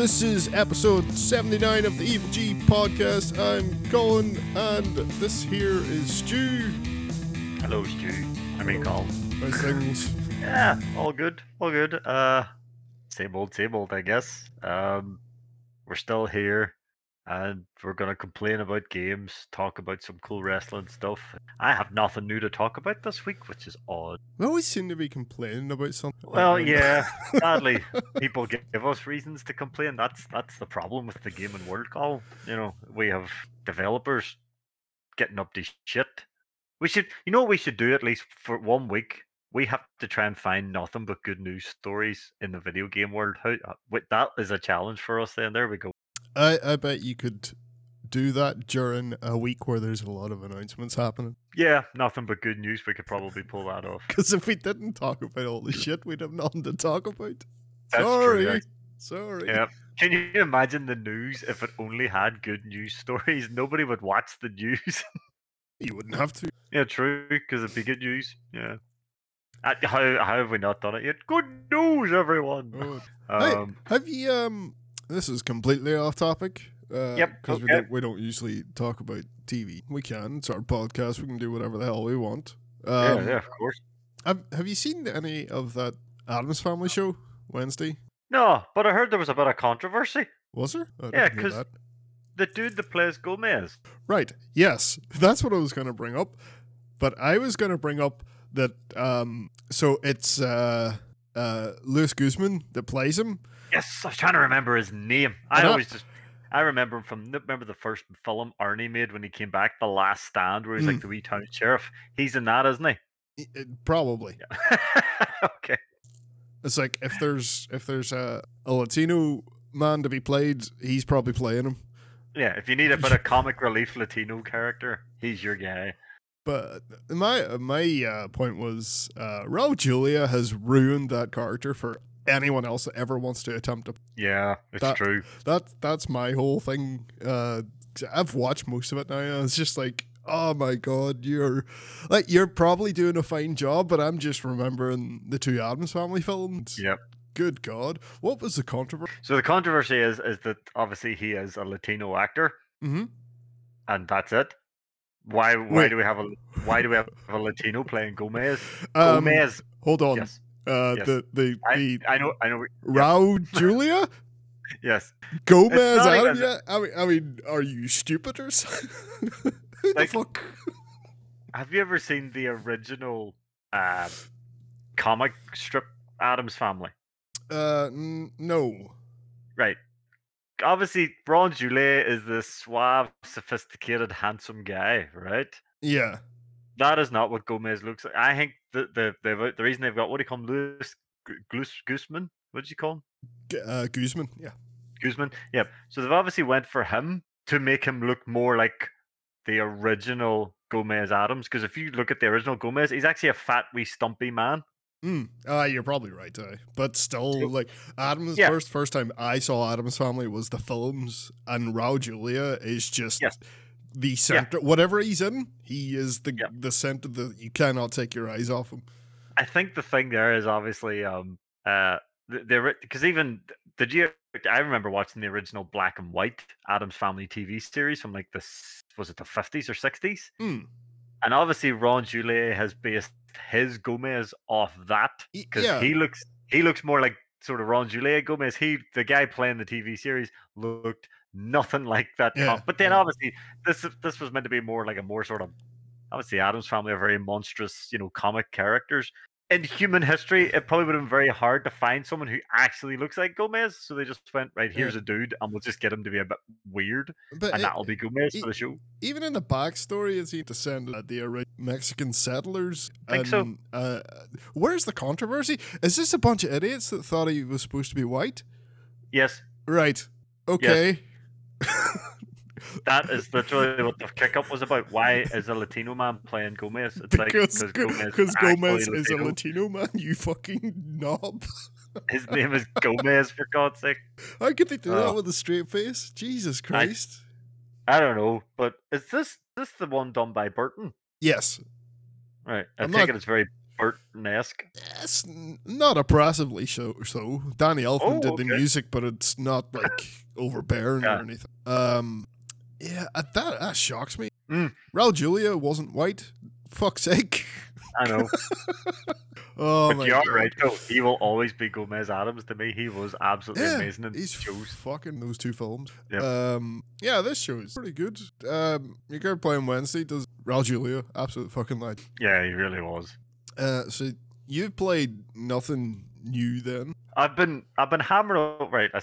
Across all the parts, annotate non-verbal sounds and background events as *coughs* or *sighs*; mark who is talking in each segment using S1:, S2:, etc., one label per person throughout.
S1: this is episode 79 of the Evil G podcast. I'm Colin, and this here is Stu.
S2: Hello, Stu. I mean, Colin.
S1: How's things? *laughs*
S2: Yeah, all good, all good. Uh, same old, same old, I guess. Um, we're still here, and we're gonna complain about games, talk about some cool wrestling stuff. I have nothing new to talk about this week, which is odd.
S1: We always seem to be complaining about something.
S2: Well, yeah, sadly, *laughs* people give us reasons to complain. That's that's the problem with the game and world, call. You know, we have developers getting up to shit. We should, you know, what we should do at least for one week. We have to try and find nothing but good news stories in the video game world. How uh, that is a challenge for us. Then there we go.
S1: I, I bet you could do that during a week where there's a lot of announcements happening.
S2: Yeah, nothing but good news. We could probably pull that off. *laughs*
S1: Because if we didn't talk about all the shit, we'd have nothing to talk about.
S2: That's
S1: Sorry.
S2: true. yeah.
S1: Sorry.
S2: Yeah. Can you imagine the news if it only had good news *laughs* stories? Nobody would watch the news. *laughs*
S1: You wouldn't have to.
S2: Yeah, true, because it'd be good news. Yeah. Uh, how how have we not done it yet? Good news, everyone.
S1: Oh, Hey,
S2: Um,
S1: have you um this is completely off topic. Uh,
S2: Yep,
S1: because we
S2: okay.
S1: don't we don't usually talk about TV. We can. It's our podcast. We can do whatever the hell we want. Um,
S2: yeah, yeah, of course.
S1: Have Have you seen any of that Addams Family show Wednesday?
S2: No, but I heard there was a bit of controversy.
S1: Was there? I
S2: Yeah,
S1: didn't hear
S2: 'cause-
S1: that.
S2: The dude that plays Gomez.
S1: right. Yes, *laughs* that's what I was going to bring up. But I was going to bring up that um so it's uh uh Luis Guzman that plays him.
S2: Yes, I was trying to remember his name. I
S1: I-
S2: always just. I remember him from remember the first film Arnie made when he came back, The Last Stand, where he's
S1: Mm.
S2: like the wee town sheriff. He's in that, isn't he?
S1: I- I- Probably. *laughs*
S2: okay.
S1: It's like if there's if there's a, a Latino man to be played, he's probably playing him.
S2: Yeah, if you need a bit *laughs* of comic relief Latino character, he's your guy.
S1: But my my uh, point was, uh, Raul Julia has ruined that character for anyone else that ever wants to attempt to.
S2: Yeah, it's
S1: That-
S2: true.
S1: That that's my whole thing. Uh, I've watched most of it now. It's just like, oh my god, you're like you're probably doing a fine job, but I'm just remembering the two Addams Family films.
S2: Yep.
S1: Good God, what was the controversy?
S2: So the controversy is is that obviously he is a Latino actor,
S1: Mm-hmm.
S2: and that's it. Why why
S1: Wait.
S2: do we have a why do we have a Latino playing Gomez? *laughs*
S1: Um,
S2: Gomez.
S1: hold on.
S2: Yes,
S1: Uh,
S2: yes.
S1: the the
S2: I,
S1: the
S2: I know I know.
S1: Raul Julia
S2: Yes,
S1: Gomez
S2: not
S1: Adam.
S2: even-
S1: Yeah, I mean, I mean, are you stupid or something? *laughs* Who
S2: Like-
S1: the fuck?
S2: have you ever seen the original uh, comic strip Addams Family?
S1: Uh, n- no.
S2: Right. Obviously, Ron Julet is this suave, sophisticated, handsome guy, right?
S1: Yeah.
S2: That is not what Gomez looks like. I think the the the, the reason they've got what do you call him, Gus- Guzman? What did you call him?
S1: G- uh, Guzman. Yeah.
S2: Guzman. Yep. So they've obviously went for him to make him look more like the original Gomez Addams. Because if you look at the original Gomez, he's actually a fat, wee, stumpy man.
S1: Mm. Uh, you're probably right. Uh, but still, like Addams
S2: Yeah.
S1: first first time I saw Addams Family was the films, and Raul Julia is just
S2: Yes.
S1: The center. Whatever he's in, he is the
S2: Yeah.
S1: the center. The you cannot take your eyes off him.
S2: I think the thing there is obviously um uh the because even did you I remember watching the original black and white Addams Family TV series from like this was it the fifties or sixties,
S1: Mm.
S2: and obviously Ron Juliet has based his Gomez off that because
S1: Yeah.
S2: he looks he looks more like sort of Ron Juliet Gomez. He the guy playing the TV series looked nothing like that. com-
S1: Yeah,
S2: but then
S1: yeah.
S2: obviously this this was meant to be more like a more sort of obviously Addams family are very monstrous, you know, comic characters. In human history, it probably would have been very hard to find someone who actually looks like Gomez. So they just went, right, here's a dude, and we'll just get him to be a bit weird,
S1: But
S2: and
S1: it-
S2: that'll be Gomez
S1: it-
S2: for the show.
S1: even in the backstory, is he descended of the ori- Mexican settlers?
S2: Think so.
S1: Uh, where's the controversy? Is this a bunch of idiots that thought he was supposed to be white?
S2: Yes,
S1: Right. Okay. *laughs*
S2: that is literally what the kick up was about. Why is a Latino man playing Gomez? It's like
S1: because
S2: Gomez,
S1: because
S2: actually
S1: Gomez is a
S2: Latino.
S1: Latino man. You fucking knob. *laughs*
S2: His name is Gomez, for God's sake.
S1: How could they do that with a straight face? Jesus Christ.
S2: I don't know, but is this this the one done by Burton?
S1: yes.
S2: Right. I
S1: I'm
S2: take
S1: not-
S2: it's very Burton esque.
S1: It's not oppressively so. So Danny Elfman
S2: Oh,
S1: did the music, but it's not like *laughs* overbearing
S2: Yeah.
S1: or anything. Um, yeah, uh, that that shocks me.
S2: Mm.
S1: Raul Julia wasn't white. Fuck's sake.
S2: I know. *laughs*
S1: Oh
S2: but you are right, though. He will always be Gomez Addams to me. He was absolutely
S1: Yeah,
S2: amazing in
S1: He's
S2: shows.
S1: fucking those two films.
S2: Yep.
S1: Um, yeah, this show is pretty good. Um, your girl playing Wednesday does Raul Julia, absolute fucking legend.
S2: Yeah, he really was.
S1: Uh, so you've played nothing new then?
S2: I've been I've been hammering out right. I,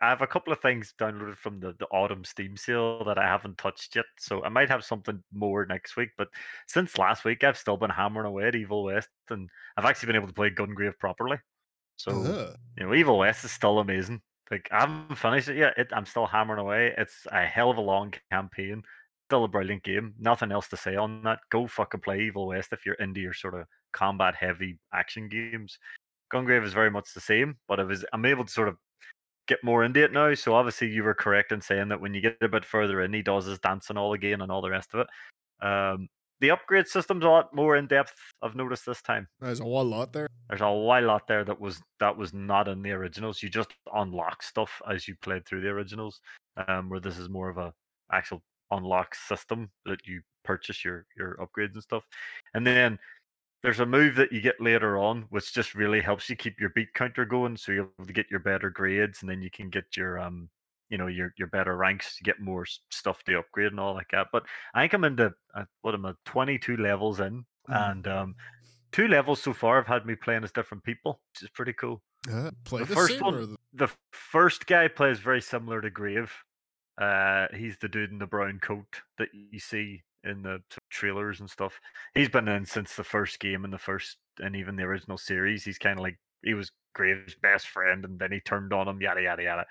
S2: I- have a couple of things downloaded from the, the autumn Steam sale that I haven't touched yet, so I might have something more next week. But since last week, I've still been hammering away at Evil West, and I've actually been able to play Gungrave properly. So
S1: Uh,
S2: you know, Evil West is still amazing. Like I haven't finished it yet. It, I'm still hammering away. It's a hell of a long campaign. Still a brilliant game. Nothing else to say on that. Go fucking play Evil West if you're into your sort of combat heavy action games. Gungrave is very much the same, but I was I'm able to sort of get more into it now. So obviously you were correct in saying that when you get a bit further in, he does his dancing all again and all the rest of it. Um, the upgrade system's a lot more in depth. I've noticed this time
S1: there's a whole lot there.
S2: there's a while lot there that was that was not in the originals. You just unlock stuff as you played through the originals, um, where this is more of a actual unlock system that you purchase your your upgrades and stuff. And then there's a move that you get later on, which just really helps you keep your beat counter going, so you're able to get your better grades, and then you can get your um, you know, your your better ranks, you get more stuff to upgrade and all like that. But I think I'm into uh, what am I, 22 levels in,
S1: Mhm.
S2: and um, two levels so far have had me playing as different people, which is pretty cool.
S1: Uh, play
S2: The
S1: the,
S2: first one-
S1: the-
S2: The first guy plays very similar to Grave. Uh, he's the dude in the brown coat that you see in the trailers and stuff. He's been in since the first game and the first and even the original series. He's kind of like he was Grave's best friend, and then he turned on him. Yada yada yada.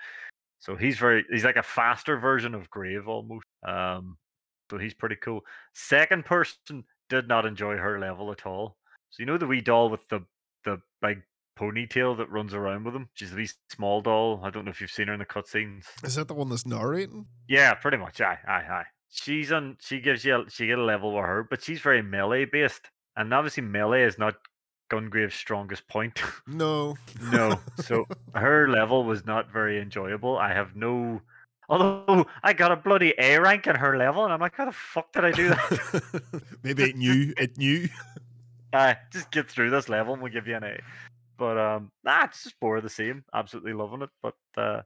S2: So he's very he's like a faster version of Grave almost. Um, so he's pretty cool. Second person did not enjoy her level at all. So you know the wee doll with the the big ponytail that runs around with him. She's the wee small doll. I don't know if you've seen her in the cutscenes.
S1: is that the one that's narrating?
S2: Yeah, pretty much. Aye, aye, aye. She's on. She gives you. A, she get a level with her, but she's very melee based, and obviously melee is not Gungrave's strongest point. *laughs*
S1: No. *laughs*
S2: no, so her level was not very enjoyable. I have no. Although *laughs* I got a bloody A rank in her level, and I'm like, how the fuck did I do that?
S1: Maybe it knew. It knew.
S2: uh, just get through this level, and we'll give you an A. But um, nah, it's just more of the same. Absolutely loving it. But uh,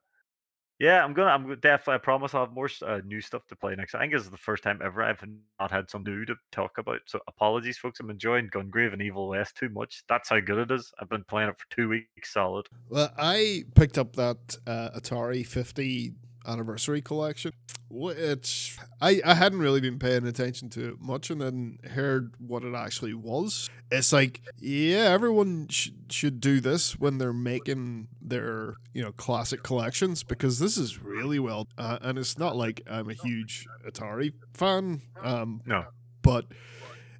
S2: yeah, I'm gonna. I'm definitely. I promise I'll have more uh, new stuff to play next. I think this is the first time ever I've not had some new to talk about. So apologies, folks. I'm enjoying Gungrave and Evil West too much. That's how good it is. I've been playing it for two weeks solid.
S1: Well, I picked up that uh, Atari 50 anniversary collection, which I, I hadn't really been paying attention to it much and then heard what it actually was. It's like, yeah, everyone sh- should do this when they're making their, you know, classic collections because this is really well. Uh, and it's not like I'm a huge Atari fan, um,
S2: No.
S1: but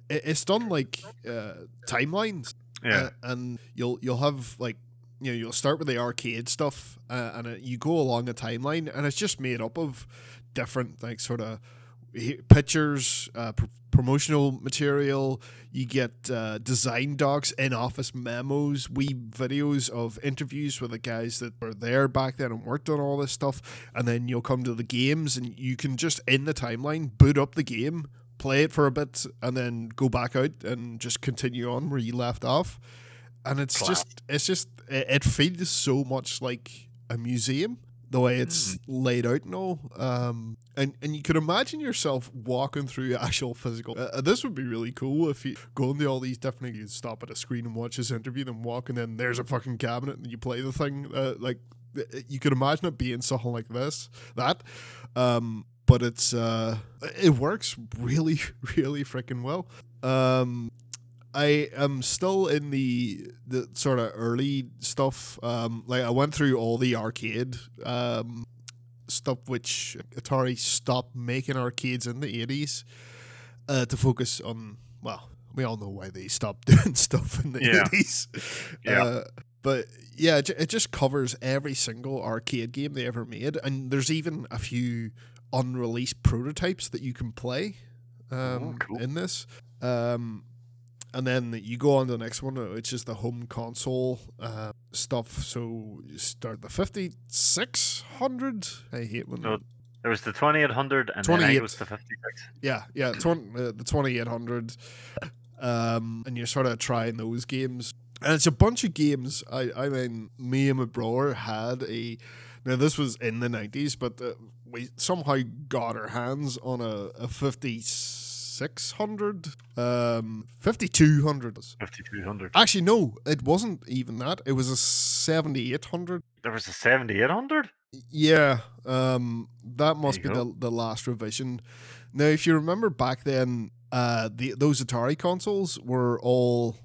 S1: it, it's done like uh, timelines
S2: Yeah.
S1: uh, and you'll you'll have like you know you'll start with the arcade stuff uh, and it, you go along a timeline and it's just made up of different like sort of pictures uh, pr- promotional material. You get uh, design docs in office memos wee videos of interviews with the guys that were there back then and worked on all this stuff and then you'll come to the games and you can just in the timeline boot up the game play it for a bit and then go back out and just continue on where you left off and it's
S2: Class.
S1: just it's just it, it feels so much like a museum the way it's laid out and all. Um and and you could imagine yourself walking through *laughs* actual physical uh, uh, this would be really cool if you go into all these different you stop at a screen and watch this interview then walk and then there's a fucking cabinet and you play the thing uh, like you could imagine it being something like this that. Um but it's uh it works really *laughs* really freaking well. Um I am still in the the sort of early stuff. Um, like I went through all the arcade um, stuff, which Atari stopped making arcades in the eighties uh, to focus on. Well, we all know why they stopped *laughs* doing stuff in the eighties.
S2: Yeah.
S1: Uh, but yeah, it, just covers every single arcade game they ever made, and there's even a few unreleased prototypes that you can play um,
S2: cool.
S1: in this. Um, and then you go on to the next one, which is the home console uh, stuff. So you start the fifty six hundred. I hate when.
S2: So there was the 2800 and then I think
S1: 28.
S2: it was the 56.
S1: Yeah, yeah, twen- uh, the twenty eight hundred, um, and you're sort of trying those games, and it's a bunch of games. I, I mean, me and my brother had a. Now this was in the nineties, but uh, we somehow got our hands on a, a fifty six hundred, um, fifty two hundred.
S2: 5200.
S1: Actually, no, it wasn't even that. It was a seventy eight hundred.
S2: There was a 7800?
S1: Yeah, um, that must be the, the last revision. Now, if you remember back then, uh, the those Atari consoles were all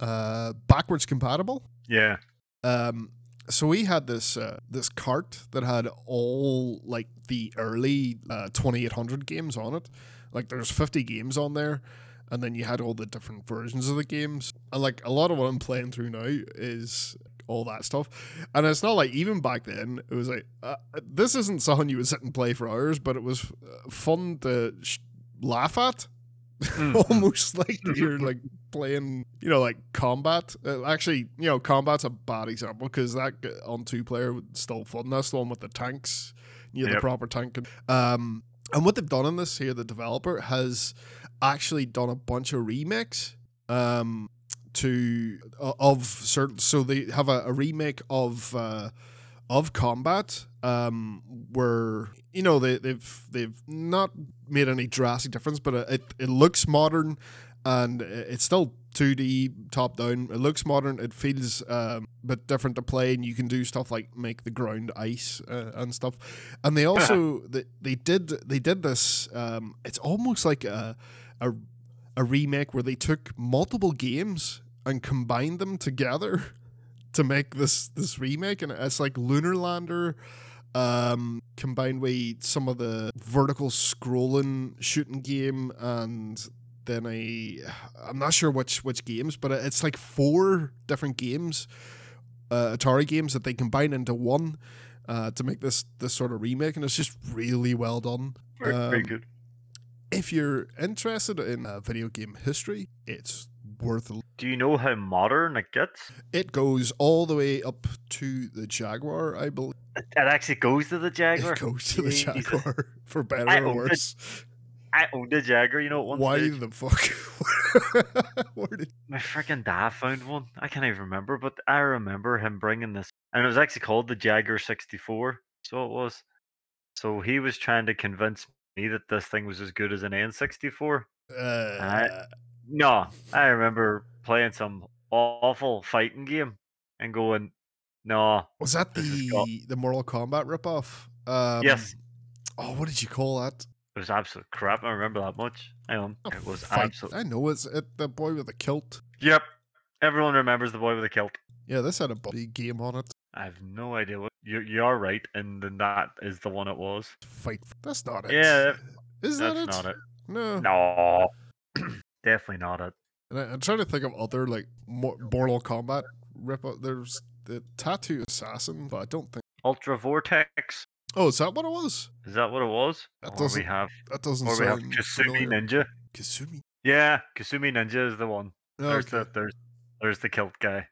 S1: uh, backwards compatible.
S2: Yeah.
S1: Um, so we had this uh, this cart that had all like the early uh, 2800 games on it. Like there's 50 games on there, and then you had all the different versions of the games. And like a lot of what I'm playing through now is all that stuff. And it's not like even back then it was like uh, this isn't something you would sit and play for hours, but it was uh, fun to sh- laugh at.
S2: Mm. *laughs*
S1: Almost like you're like playing, you know, like combat. Uh, actually, you know, combat's a bad example because that on two player was still fun. That's the one with the tanks. You have the proper tank. and- Um, and what they've done in this here, the developer has actually done a bunch of remakes. Um, to uh, of certain, so they have a, a remake of uh, of combat um where you know they, they've they've not made any drastic difference but it, it looks modern and it's still 2d top down. It looks modern it feels um, a bit different to play and you can do stuff like make the ground ice uh, and stuff. And they also they, they did they did this um, it's almost like a, a a remake where they took multiple games and combined them together *laughs* to make this this remake and it's like lunar lander um combined with some of the vertical scrolling shooting game and then I I'm not sure which which games but it's like four different games uh, atari games that they combine into one uh, to make this this sort of remake and it's just really well done
S2: Very, very
S1: Um,
S2: good.
S1: if you're interested in uh, video game history it's worth a
S2: Do you know how modern it gets?
S1: It goes all the way up to the Jaguar, I believe.
S2: It actually goes to the Jaguar.
S1: It goes to the Jaguar *laughs* for better
S2: I
S1: or
S2: owned it
S1: worse.
S2: I owned a Jaguar, you know, at one
S1: Why
S2: stage.
S1: the fuck? *laughs* Where did
S2: My freaking dad found one. I can't even remember, but I remember him bringing this, and it was actually called the Jaguar 64. So it was. So he was trying to convince me that this thing was as good as an N64.
S1: uh,
S2: No, I remember playing some awful fighting game and going, no,
S1: was that the the Mortal Kombat ripoff? Um,
S2: Yes.
S1: Oh, what did you call that?
S2: It was absolute crap. I remember that much. Hang on,
S1: Oh,
S2: it was absolute.
S1: I know it's it, the boy with the kilt.
S2: Yep, everyone remembers the boy with the kilt.
S1: Yeah, this had a bloody game on it.
S2: I have no idea what you you are right, and then that is the one it was.
S1: Fight. That's not it.
S2: Yeah,
S1: is that
S2: That's
S1: it?
S2: not it.
S1: No.
S2: No, *clears throat* definitely not it.
S1: And I, I'm trying to think of other like Mortal Kombat rip. There's the Tattoo Assassin, but I don't think.
S2: Ultra Vortek.
S1: Oh, is that what it was?
S2: Is that what it was?
S1: That
S2: or we
S1: doesn't
S2: have,
S1: That doesn't
S2: or we have Kasumi. Ninja.
S1: Kasumi.
S2: Yeah, Kasumi Ninja is the one. Oh, there's
S1: Okay.
S2: the there's there's the kilt guy.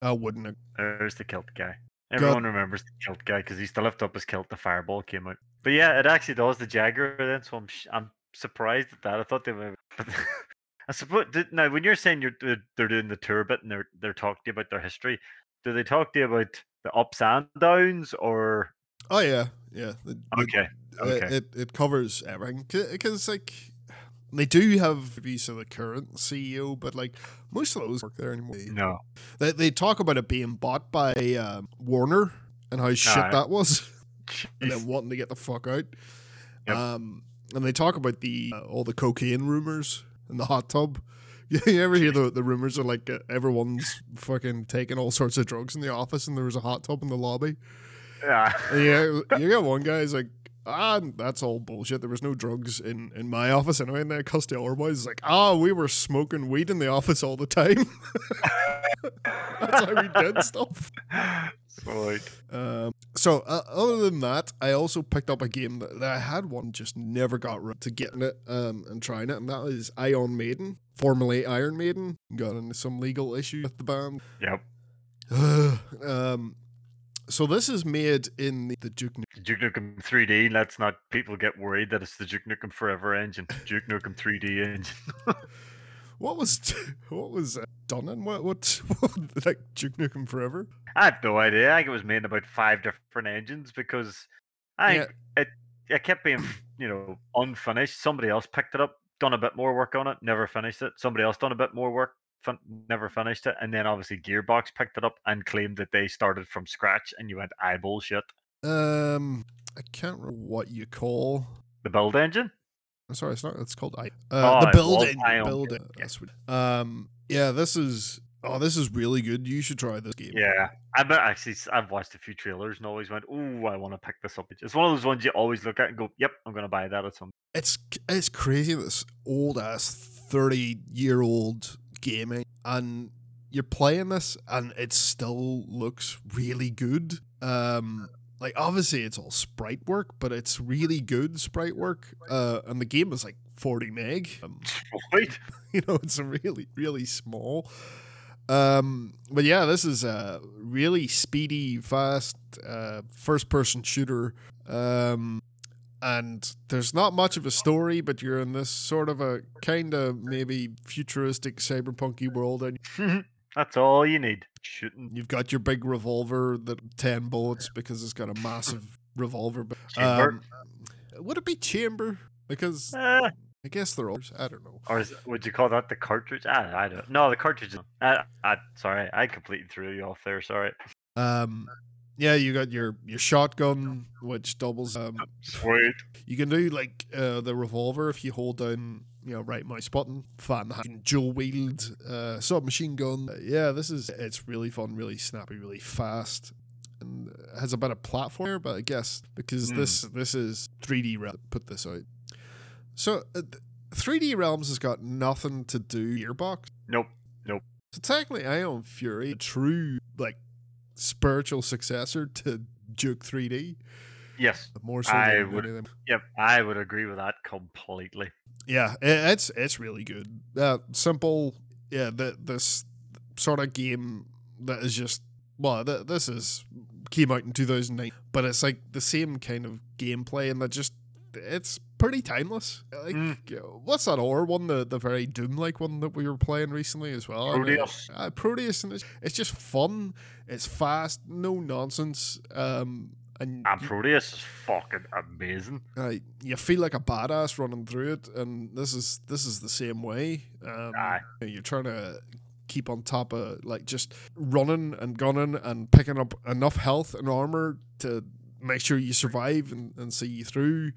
S1: I wouldn't. Have.
S2: There's the kilt guy. Everyone remembers the kilt guy because he used to lift up his kilt. The fireball came out. But yeah, it actually does the Jaguar then. So I'm sh- I'm surprised at that. I thought they were. *laughs* I suppose did- now when you're saying you're they're doing the tour bit and they're they're talking to you about their history, do they talk to you about the ups and downs or
S1: Oh yeah, yeah. the-
S2: okay
S1: uh,
S2: okay.
S1: it it covers everything because like they do have views of the current CEO, but like most of those work there anymore.
S2: no
S1: They they talk about it being bought by um, Warner and how shit
S2: Aye.
S1: that was, and then wanting to get the fuck out.
S2: Yep.
S1: Um, and they talk about the uh, all the cocaine rumors in the hot tub. Yeah *laughs* you ever hear the, the rumors of like uh, everyone's fucking taking all sorts of drugs in the office and there was a hot tub in the lobby?
S2: Yeah
S1: yeah, you got *laughs* one guy who's like, And that's all bullshit. There was no drugs in, in my office anyway. And then Costello boys is like, ah, we were smoking weed in the office all the time. *laughs* that's how we did stuff.
S2: Right.
S1: Um, so uh, other than that, I also picked up a game that, that I had one just never got around to getting it um, and trying it, and that is Ion Maiden, formerly Iron Maiden. Got into some legal issue with the band.
S2: Yep. *sighs*
S1: um, so this is made in the, the Duke Nukem.
S2: Duke Nukem 3D. Let's not people get worried that it's the Duke Nukem Forever engine. Duke Nukem 3D engine. *laughs*
S1: What was what was uh, done and what what, what *laughs* like Duke Nukem Forever?
S2: I have no idea. I think it was made in about five different engines because I
S1: Yeah.
S2: it it kept being *sniffs* you know unfinished. Somebody else picked it up, done a bit more work on it, never finished it. Somebody else done a bit more work, fin- never finished it, and then obviously Gearbox picked it up and claimed that they started from scratch. And you went, "I bullshit."
S1: Um, I can't remember what you call.
S2: The build engine.
S1: I'm sorry, it's not. It's called I.
S2: Oh,
S1: Uh, the building. Building.
S2: Yeah.
S1: That's what. Um. Yeah. This is. Oh, this is really good. You should try this game.
S2: Yeah, I've been- actually I've watched a few trailers and always went, "Ooh, I want to pick this up." It's one of those ones you always look at and go, "Yep, I'm going to buy that at some."
S1: It's it's crazy. This old ass thirty year old gaming, and you're playing this, and it still looks really good. Um. Like obviously it's all sprite work, but it's really good sprite work. Uh, and the game is like forty meg. Um, *laughs*
S2: Right? *laughs*
S1: you know it's really really small um but yeah this is a really speedy fast uh first person shooter um and there's not much of a story but you're in this sort of a kind of maybe futuristic cyberpunky world and *laughs*
S2: That's all you need. Shooting
S1: you've got your big revolver that 10 bullets because it's got a massive revolver but
S2: chamber.
S1: um, would it be chamber because
S2: Uh,
S1: i guess they're all i don't know
S2: or is, would you call that the cartridge? I, I don't. No, the cartridge. I, I, sorry, I completely threw you off there. Sorry.
S1: Um, yeah, you got your your shotgun, which doubles. Um,
S2: Sweet.
S1: you can do like uh, the revolver if you hold down, you know, right mouse button. Fan dual wield uh, submachine gun. Uh, yeah, this is it's really fun, really snappy, really fast, and has a bit of platform. But I guess because
S2: Hmm.
S1: this this is 3D realm, put this out. So uh, 3D realms has got nothing to do gearbox.
S2: Nope. Nope.
S1: So technically, Ion Fury, a true like spiritual successor to Duke 3D,
S2: Yes.
S1: more so
S2: I
S1: than
S2: would-
S1: any of them.
S2: Yep. I would agree with that completely.
S1: Yeah, it's it's really good. Uh, simple. Yeah, the, this sort of game that is just well, th- this is came out in 2009, but it's like the same kind of gameplay, and that just it's pretty timeless. Like,
S2: Mm.
S1: what's that or one the the very Doom like one that we were playing recently as well? And, uh,
S2: Prodeus.
S1: Uh, Prodeus, and it's, it's just fun. It's fast, no nonsense. Um, and
S2: And Prodeus is fucking amazing.
S1: uh, you feel like a badass running through it, and this is this is the same way. Um,
S2: Aye.
S1: you're trying to keep on top of like just running and gunning and picking up enough health and armor to make sure you survive and, and see you through.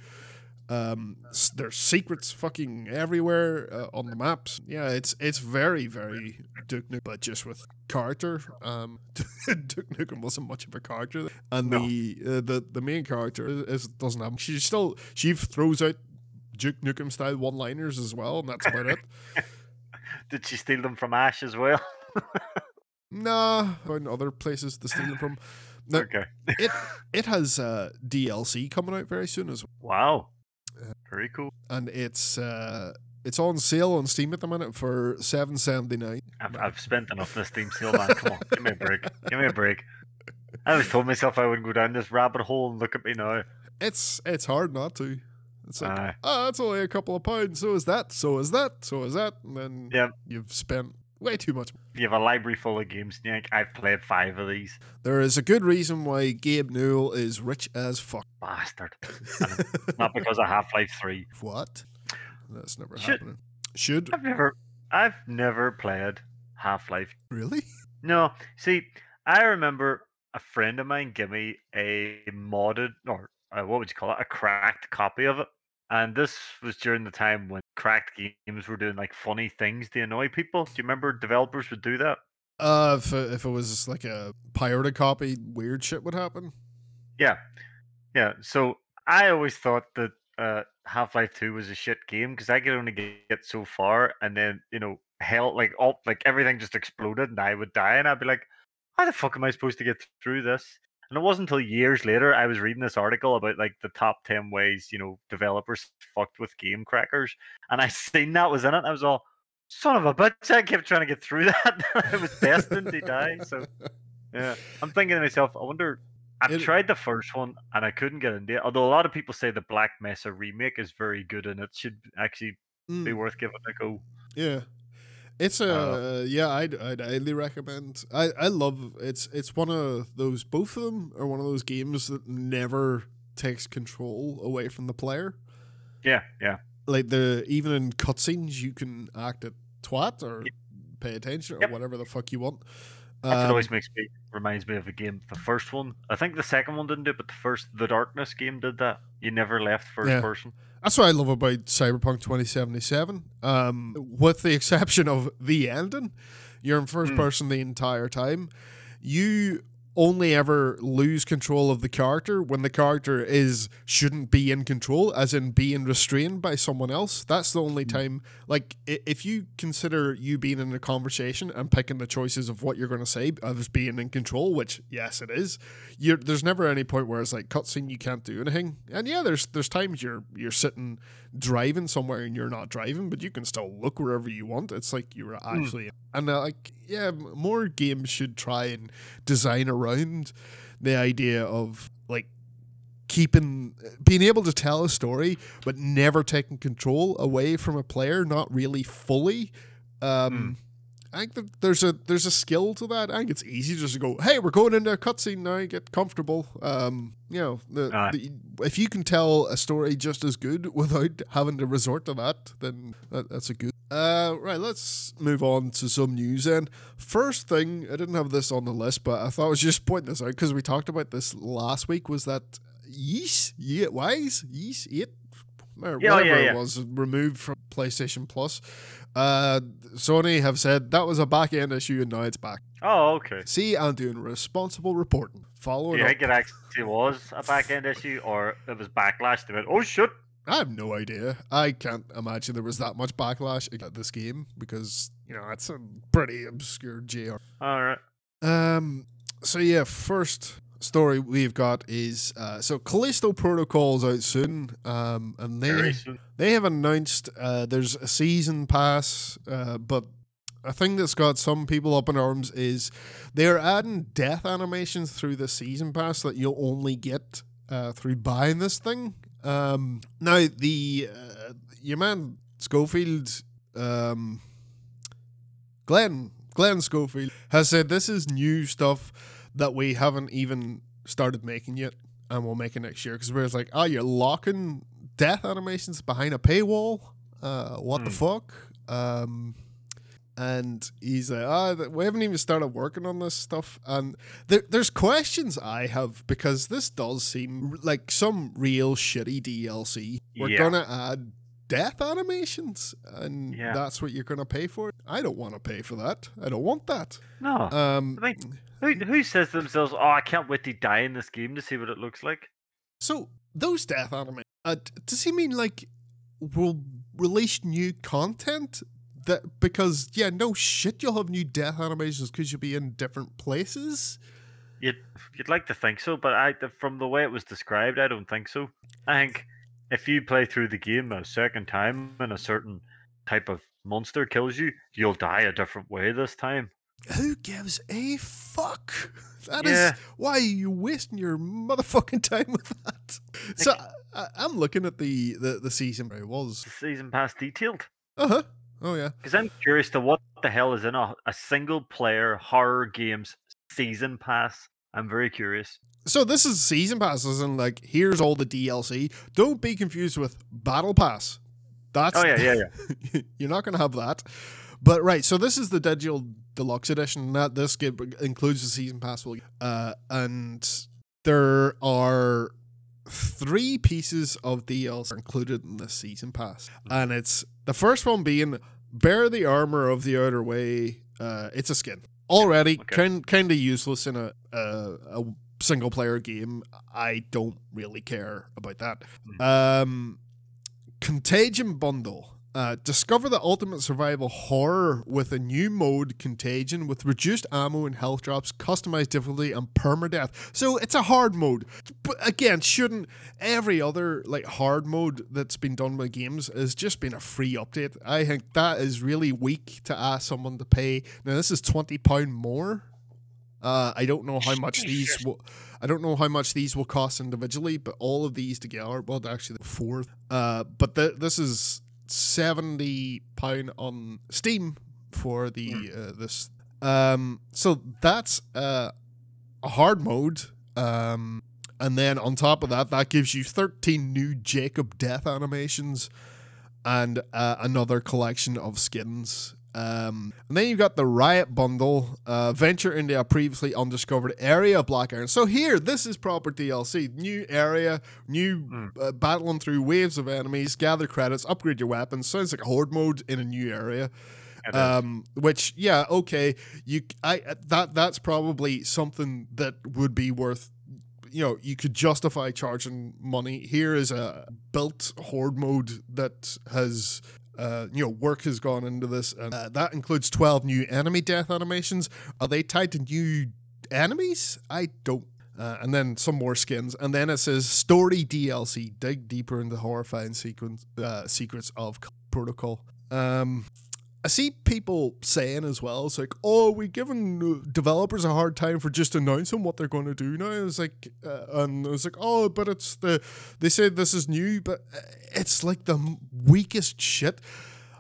S1: Um, there's secrets fucking everywhere uh, on the maps. Yeah, it's it's very very Duke Nukem, but just with character. Um, *laughs* Duke Nukem wasn't much of a character, and
S2: No.
S1: the uh, the the main character is, doesn't have. She still she throws out Duke Nukem style one liners as well, and that's about it. *laughs*
S2: Did she steal them from Ash as well? *laughs*
S1: Nah, in other places to steal them from. No,
S2: okay.
S1: it it has uh, DLC coming out very soon as well.
S2: Wow.
S1: Uh,
S2: Very cool.
S1: and it's uh, it's on sale on Steam at the minute for seven seventy nine.
S2: I've, I've spent enough in the Steam sale, man. Come on, give me a break. Give me a break. I always told myself I wouldn't go down this rabbit hole, and look at me now.
S1: It's it's hard not to. It's like
S2: Aye.
S1: oh, that's only a couple of pounds. So is that. So is that. So is that. And then
S2: Yep.
S1: you've spent way too much.
S2: You have a library full of games, Nick. I've played five of these.
S1: There is a good reason why Gabe Newell is rich as fuck.
S2: Bastard. *laughs* Not because of Half Life 3.
S1: What? That's never
S2: Should-
S1: happening. Should
S2: I've never I've never played Half Life.
S1: really?
S2: No. See, I remember a friend of mine give me a modded or uh, what would you call it? A cracked copy of it. And this was during the time when cracked games were doing like funny things to annoy people. Do you remember developers would do that?
S1: Uh, if it, if it was like a pirated copy, weird shit would happen.
S2: Yeah. Yeah. So I always thought that uh, Half Life Two was a shit game because I could only get so far, and then you know, hell, like all, like everything just exploded, and I would die, and I'd be like, "How the fuck am I supposed to get through this?" And it wasn't until years later I was reading this article about like the top ten ways you know developers fucked with game crackers, and I *laughs* seen that was in it. I was all, "Son of a bitch!" I kept trying to get through *laughs* that. I was destined to die. So yeah, I'm thinking to myself, I wonder I've
S1: It-
S2: tried the first one and I couldn't get into it. Although a lot of people say the Black Mesa remake is very good and it should actually be
S1: Mm,
S2: worth giving a go.
S1: yeah. It's a
S2: Uh,
S1: yeah. I'd I'd highly recommend. I I love it's it's one of those. Both of them are one of those games that never takes control away from the player.
S2: Yeah, yeah.
S1: Like the even in cutscenes, you can act a twat or pay attention or
S2: Yep.
S1: whatever the fuck you want. Um,
S2: always makes me reminds me of a game. The first one, I think the second one didn't do it, but the first, the Darkness game did that. You never left first
S1: Yeah.
S2: person.
S1: That's what I love about Cyberpunk 2077. Um, with the *laughs* exception of the ending, you're in first
S2: Mm.
S1: person the entire time. You only ever lose control of the character when the character is shouldn't be in control, as in being restrained by someone else. That's the only mm. time. Like, if you consider you being in a conversation and picking the choices of what you're going to say as being in control, which yes, it is. You're, there's never any point where it's like cutscene you can't do anything. And yeah, there's there's times you're you're sitting driving somewhere and you're not driving, but you can still look wherever you want. It's like you were actually and uh, like yeah, more games should try and design around the idea of like keeping being able to tell a story but never taking control away from a player not really fully um I think that there's a there's a skill to that. I think it's easy just to go, "Hey, we're going into a cutscene now. Get comfortable." Um, you know, the,
S2: Aye.
S1: the, if you can tell a story just as good *laughs* without having to resort to that, then that, that's a good. Uh, right, let's move on to some news. Then, first thing, I didn't have this on the list, but I thought I was just pointing this out because we talked about this last week. Was that Yeast, yeah, Wise, Yeast, or
S2: Yeah,
S1: whatever
S2: yeah,
S1: it was removed from PlayStation Plus. Uh, Sony have said that was a back end issue and now it's back.
S2: Oh, okay.
S1: See, I'm doing responsible reporting.
S2: Do
S1: Following
S2: you
S1: up.
S2: think it actually was a back end issue or it was backlash to it? Oh, shit.
S1: I have no idea. I can't imagine there was that much backlash at this game because, you know, that's a pretty obscure JR.
S2: All right.
S1: Um, so yeah, first story we've got is uh, so Callisto Protocol's out soon. Um, and they
S2: soon.
S1: they have announced uh, there's a season pass, uh, but a thing that's got some people up in arms is they're adding death animations through the season pass that you'll only get uh, through buying this thing. Um, now the uh, your man Schofield, um, Glen Glen Schofield has said this is new stuff that we haven't even started making yet, and we'll make it next year. Because we're like, oh, you're locking death animations behind a paywall. Uh, what the
S2: Hmm.
S1: fuck? Um, and he's like, ah, th- we haven't even started working on this stuff. And there, there's questions I have because this does seem like some real shitty DLC. We're
S2: Yeah.
S1: gonna add death animations, and
S2: Yeah.
S1: that's what you're gonna pay for. I don't want to pay for that. I don't want that.
S2: No.
S1: Um,
S2: I mean, who, who says to themselves, oh, I can't wait to die in this game to see what it looks like?
S1: So those death anime, uh, does he mean like we'll release new content? That because yeah, no shit, you'll have new death animations because you'll be in different places.
S2: You'd, you'd like to think so, but I, from the way it was described, I don't think so. I think if you play through the game a second time and a certain type of monster kills you, you'll die a different way this time.
S1: Who gives a fuck? *laughs* That is
S2: Yeah.
S1: why are you wasting your motherfucking *laughs* time with that? So I, I'm looking at the the, the season where it was.
S2: The season pass detailed.
S1: Uh huh. Oh yeah.
S2: Because I'm curious to what the hell is in a, a single player horror games season pass. I'm very curious.
S1: So this is season passes and like here's all the DLC. Don't be confused with battle pass. That's
S2: Oh, yeah, yeah,
S1: yeah. *laughs* You're not gonna have that. But right, so this is the digital deluxe edition. That this game includes the season pass. Uh, and there are three pieces of DLC included in the season pass, and it's the first one being bear the armor of the outer way. Uh, it's a skin already
S2: Okay.
S1: kind kind of useless in a, a a single player game, I don't really care about that.
S2: Mm.
S1: Um, Contagion bundle. Uh, discover the ultimate survival horror with a new mode, Contagion, with reduced ammo and health drops, customized difficulty, and permadeath. So it's a hard mode. But again, shouldn't every other like hard mode that's been done by games has just been a free update? I think that is really weak to ask someone to pay. Now this is twenty pound more. Uh, I don't know how much these will. I don't know how much these will cost individually, but all of these together, well, actually, four. Uh, but th- this is seventy pound on Steam for the uh, this. Um, so that's uh, a hard mode. Um, and then on top of that, that gives you thirteen new Jacob death animations and uh, another collection of skins. Um, and then you've got the Riot Bundle, uh, venture into a previously undiscovered area of Black Iron. So here, this is proper DLC. New area, new
S2: Mm.
S1: uh, battling through waves of enemies, gather credits, upgrade your weapons. Sounds like a horde mode in a new area. Um, which yeah, okay, you I that that's probably something that would be worth. You know, you could justify charging money. Here is a built horde mode that has. Uh, you know, work has gone into this, and uh, that includes twelve new enemy death animations. Are they tied to new enemies? I don't. Uh, and then some more skins, and then it says story DLC. Dig deeper into horrifying sequence uh, secrets of protocol. Um, I see people saying as well, it's like, oh, we're giving uh, developers a hard time for just announcing what they're going to do now. It's like, uh, and it's like, oh, but it's the, they said this is new, but uh, it's like the weakest shit.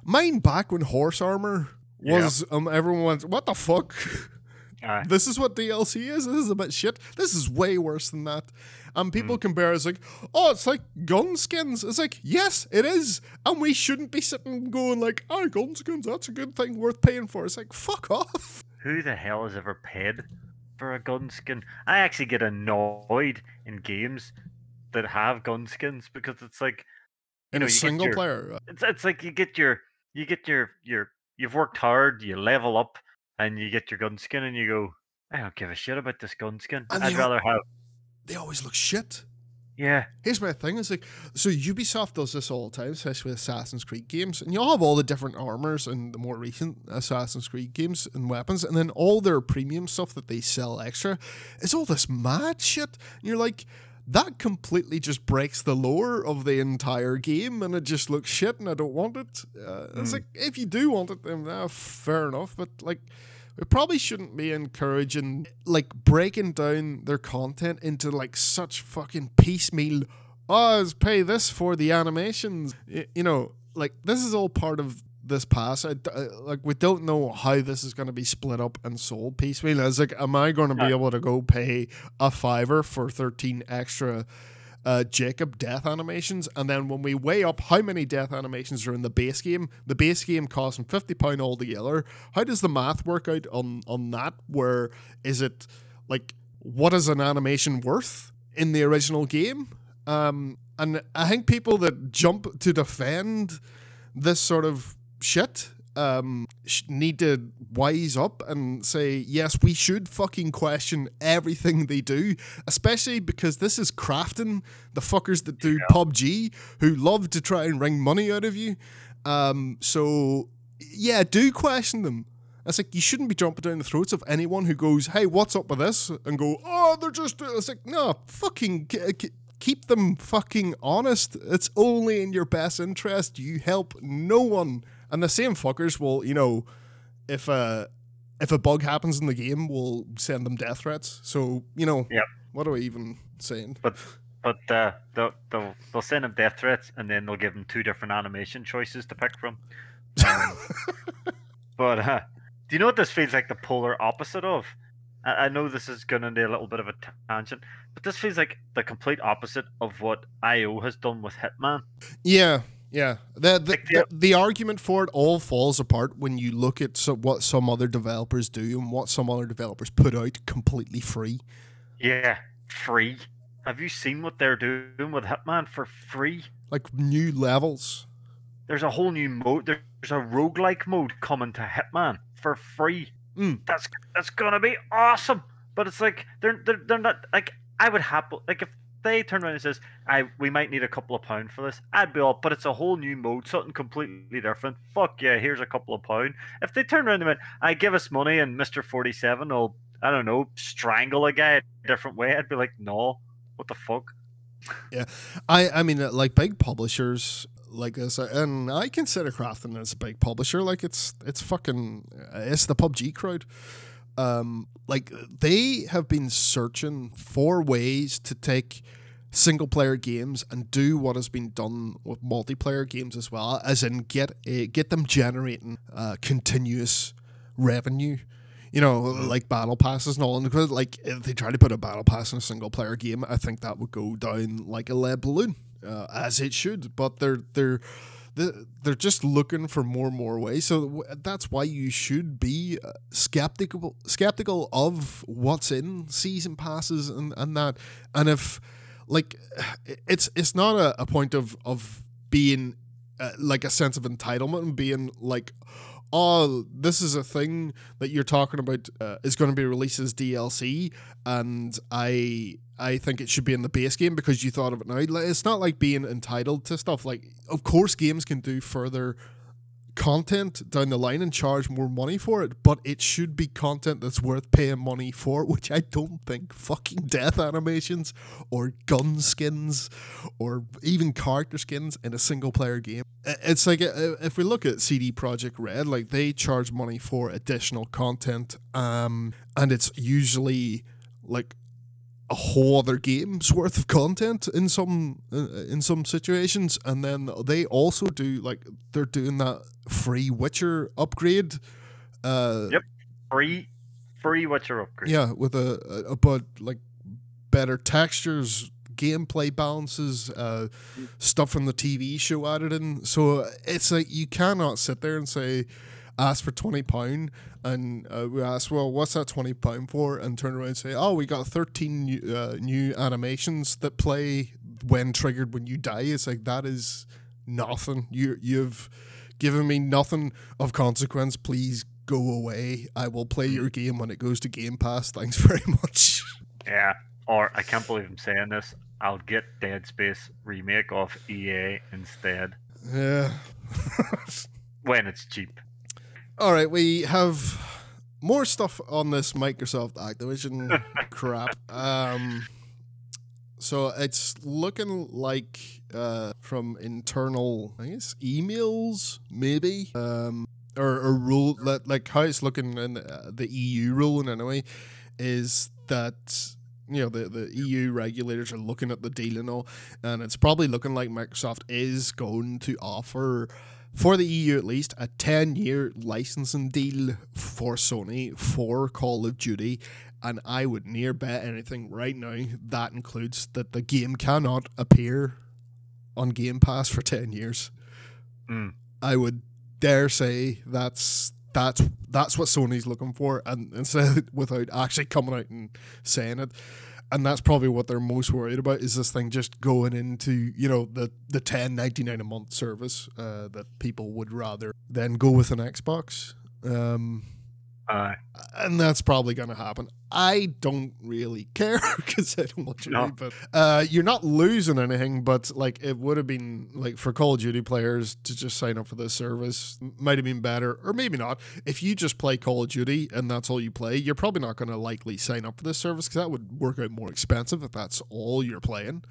S1: Mine back when horse armor was, um, everyone went, what the fuck?
S2: Aye. *laughs*
S1: this is what DLC is. This is a bit shit. This is way worse than that. And people compare it's like, oh, it's like gun skins. It's like, yes, it is. And we shouldn't be sitting going like, oh, gun skins, that's a good thing worth paying for. It's like, fuck off.
S2: Who the hell has ever paid for a gun skin? I actually get annoyed in games that have gun skins because it's like
S1: In
S2: know,
S1: a
S2: you
S1: single
S2: your-
S1: player. uh,
S2: it's it's like you get your you get your your you've worked hard, you level up, and you get your gun skin, and you go, I don't give a shit about this gun skin. I'd rather have
S1: They always look shit.
S2: yeah.
S1: Here's my thing: it's like so Ubisoft does this all the time, especially with Assassin's Creed games, and you'll have all the different armors and the more recent Assassin's Creed games and weapons, and then all their premium stuff that they sell extra is all this mad shit. And you're like, that completely just breaks the lore of the entire game, and it just looks shit, and I don't want it. Uh, It's
S2: Mm.
S1: like if you do want it, then uh, fair enough, but like. We probably shouldn't be encouraging, like, breaking down their content into, like, such fucking piecemeal. Oh, pay this for the animations. You know, like, this is all part of this pass. I, I- uh, like, we don't know how this is going to be split up and sold piecemeal. It's like, am I going to be able to go pay a fiver for 13 extra uh, Jacob death animations, and then when we weigh up how many death animations are in the base game, the base game costing fifty pound altogether. How does the math work out on on that? Where is it like what is an animation worth in the original game? Um, and I think people that jump to defend this sort of shit um, need to wise up and say, yes, we should fucking question everything they do, especially because this is Krafton the fuckers that do PUBG who love to try and wring money out of you. Um, so, yeah, do question them. It's like you shouldn't be jumping down the throats of anyone who goes, "Hey, what's up with this?" and go, "Oh, they're just." It's like, no, fucking keep them fucking honest. It's only in your best interest. You help no one, and the same fuckers will, you know, if a if a bug happens in the game, will send them death threats. So you know,
S2: Yep.
S1: what are we even saying?
S2: But but uh, they'll, they'll they'll send them death threats, and then they'll give them two different animation choices to pick from. Um, *laughs* but uh, do you know what this feels like the polar opposite of? I, I know this is going to be a little bit of a tangent, but this feels like the complete opposite of what IO has done with Hitman.
S1: Yeah, yeah. The the,
S2: the-
S1: the argument for it all falls apart when you look at so, what some other developers do and what some other developers put out completely free.
S2: Yeah, free. Have you seen what they're doing with Hitman for free?
S1: Like new levels.
S2: There's a whole new mode. There's a roguelike mode coming to Hitman for free.
S1: Mm.
S2: That's that's gonna be awesome. but it's like they're they're, they're not like I would happy like if they turn around and says, "I we might need a couple of pound for this," I'd be all, but it's a whole new mode, something completely different. Fuck yeah, here's a couple of pound. If they turn around and went, "I give us money," and Mister Forty Seven will I don't know strangle a guy a different way, I'd be like, "No, what the fuck."
S1: Yeah, I I mean uh, like big publishers like this, and I consider Krafton as a big publisher. Like it's it's fucking uh, it's the PUBG crowd. Um, like they have been searching for ways to take single player games and do what has been done with multiplayer games as well, as in get a, get them generating uh, continuous revenue. You know, like battle passes and all. And like if they try to put a battle pass in a single player game, I think that would go down like a lead balloon, uh, as it should. But they're they're they're just looking for more and more ways. So that's why you should be uh, skeptical skeptical of what's in season passes and, and that. And if like *sighs* it's it's not a, a point of of being uh, like a sense of entitlement and being like oh, this is a thing that you're talking about uh, is going to be released as DLC, and I I think it should be in the base game because you thought of it now. It's not like being entitled to stuff. Like, of course, games can do further content down the line and charge more money for it, but it should be content that's worth paying money for, *laughs* which I don't think fucking death animations or gun skins or even character skins in a single player game. It's like uh, if we look at CD Projekt Red, like they charge money for additional content, um, and it's usually like a whole other game's worth of content in some uh, in some situations and then they also do like they're doing that free witcher upgrade uh
S2: yep. Free free witcher upgrade.
S1: Yeah with a, a, but like better textures gameplay balances uh stuff from the tv show added in. So it's like you cannot sit there and say ask for twenty pound, and uh, we ask, well, what's that twenty pound for? And turn around and say, oh, we got thirteen new, uh, new animations that play when triggered when you die. It's like that is nothing. You you've given me nothing of consequence. Please go away. I will play your game when it goes to Game Pass. Thanks *laughs* very much.
S2: Yeah. Or I can't believe I'm saying this. I'll get Dead Space remake off EA instead.
S1: Yeah. *laughs*
S2: when it's cheap.
S1: All right, we have more stuff on this Microsoft Activision *laughs* crap. Um, so it's looking like uh, from internal, I guess, emails, maybe, um, or, or rule like how it's looking in uh, the EU rule ruling anyway, is that you know the, the EU regulators are looking at the deal and all, and it's probably looking like Microsoft is going to offer for the EU at least, a 10 year licensing deal for Sony for Call of Duty. And I would near bet anything right now that includes that the game cannot appear on Game Pass for 10 years.
S2: Mm.
S1: I would dare say that's that's that's what Sony's looking for, and instead *laughs* without actually coming out and saying it and that's probably what they're most worried about is this thing just going into you know the the ten ninety nine a month service uh, that people would rather than go with an Xbox. Um,
S2: uh,
S1: and that's probably going to happen. I don't really *laughs* care because I don't want you
S2: no.
S1: but uh, you're not losing anything. But like, it would have been like for Call of Duty players to just sign up for this service might have been better, or maybe not. If you just play Call of Duty and that's all you play, you're probably not going to likely sign up for this service because that would work out more expensive if that's all you're playing.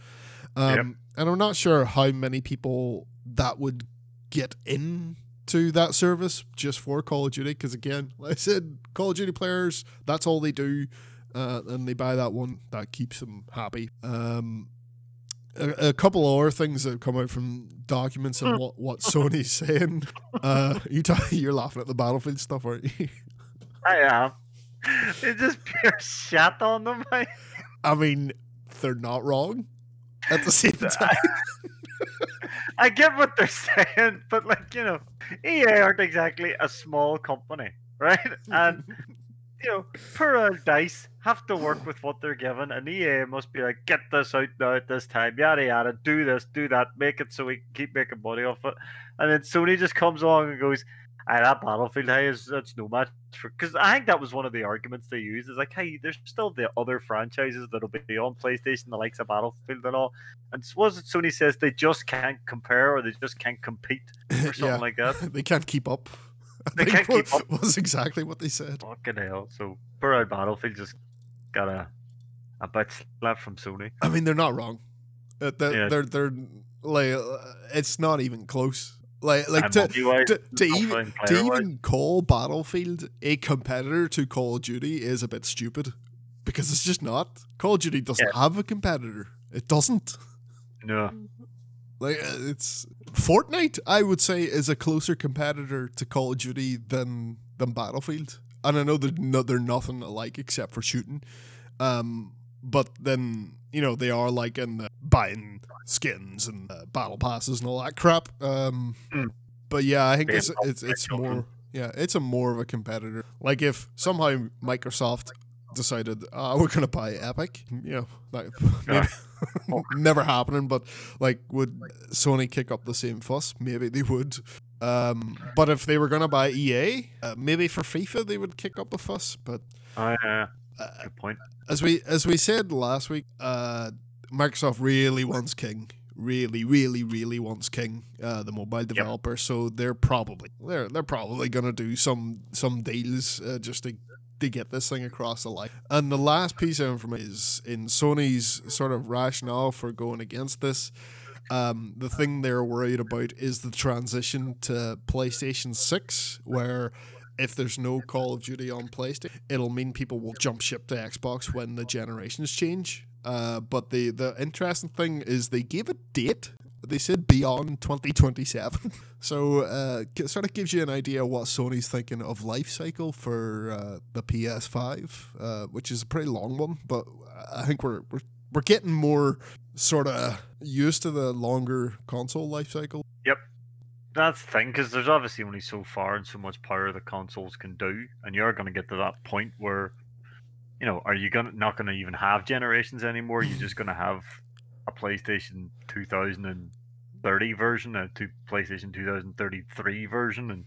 S1: Um,
S2: yep.
S1: And I'm not sure how many people that would get in to that service just for Call of Duty because again, like I said, Call of Duty players that's all they do, uh, and they buy that one that keeps them happy. Um, a, a, couple other things that come out from documents and what what Sony's *laughs* saying. Uh, you t- *laughs* you're laughing at the Battlefield stuff, aren't you?
S2: I am. It's just pure shit on them.
S1: I mean, they're not wrong at the same *laughs* time.
S2: I get what they're *laughs* saying, but like you know, EA aren't exactly a small company, *laughs* right? And *laughs* you know, poor dice have to work with what they're given, and EA must be like, get this out now at this time, yada yada, do this, do that, make it so we can keep making money off it. And then Sony just comes along and goes, Aye, that Battlefield hey is that's no match for because I think that was one of the arguments they used is like, hey, there's still the other franchises that'll be on PlayStation, the likes of Battlefield and all. And was it Sony says they just can't compare or they just can't compete *laughs* or something
S1: Yeah.
S2: like that. *laughs*
S1: they can't keep up. I
S2: They can't keep up.
S1: Was exactly what they said.
S2: Fucking hell. So poor old Battlefield just got a a bit slap from Sony.
S1: I mean, they're not wrong. Uh, they're,
S2: Yeah.
S1: they're they're like uh, it's not even close. Like like to to, to even to even call Battlefield a competitor to Call of Duty is a bit stupid because it's just not. Call of Duty doesn't have a competitor. It doesn't.
S2: No.
S1: Like uh, it's Fortnite, I would say, is a closer competitor to Call of Duty than than Battlefield. And I know they're no, they're nothing alike except for shooting. Um, but then you know they are like in the buying skins and uh, battle passes and all that crap. Um,
S2: Mm.
S1: but yeah, I think it's it's it's more yeah, it's a more of a competitor. Like if somehow Microsoft decided uh, we're gonna buy Epic, you know, like *laughs* *laughs* maybe *laughs* never happening, but like would Sony kick up the same fuss? Maybe they would. Um, but if they were gonna buy EA, uh, maybe for FIFA they would kick up a fuss. But
S2: Uh,
S1: uh,
S2: good point.
S1: as we as we said last week, uh, Microsoft really wants King. Really, really, really wants King, uh, the mobile developer. So they're probably they're they're probably gonna do some some deals uh, just to to get this thing across the line. And the last piece of information is in Sony's sort of rationale for going against this. Um, the thing they're worried about is the transition to PlayStation 6, where if there's no Call of Duty on PlayStation, it'll mean people will jump ship to Xbox when the generations change. Uh, but the, the interesting thing is they gave a date. They said beyond 2027. *laughs* So uh, it sort of gives you an idea what Sony's thinking of life cycle for uh, the PS5, uh, which is a pretty long one. But I think we're, we're, we're getting more sort of used to the longer console life cycle.
S2: That's the thing, because there's obviously only so far and so much power the consoles can do, and you're going to get to that point where, you know, are you gonna not going to even have generations anymore? You're just going to have a PlayStation 2030 version, a two PlayStation 2033 version, and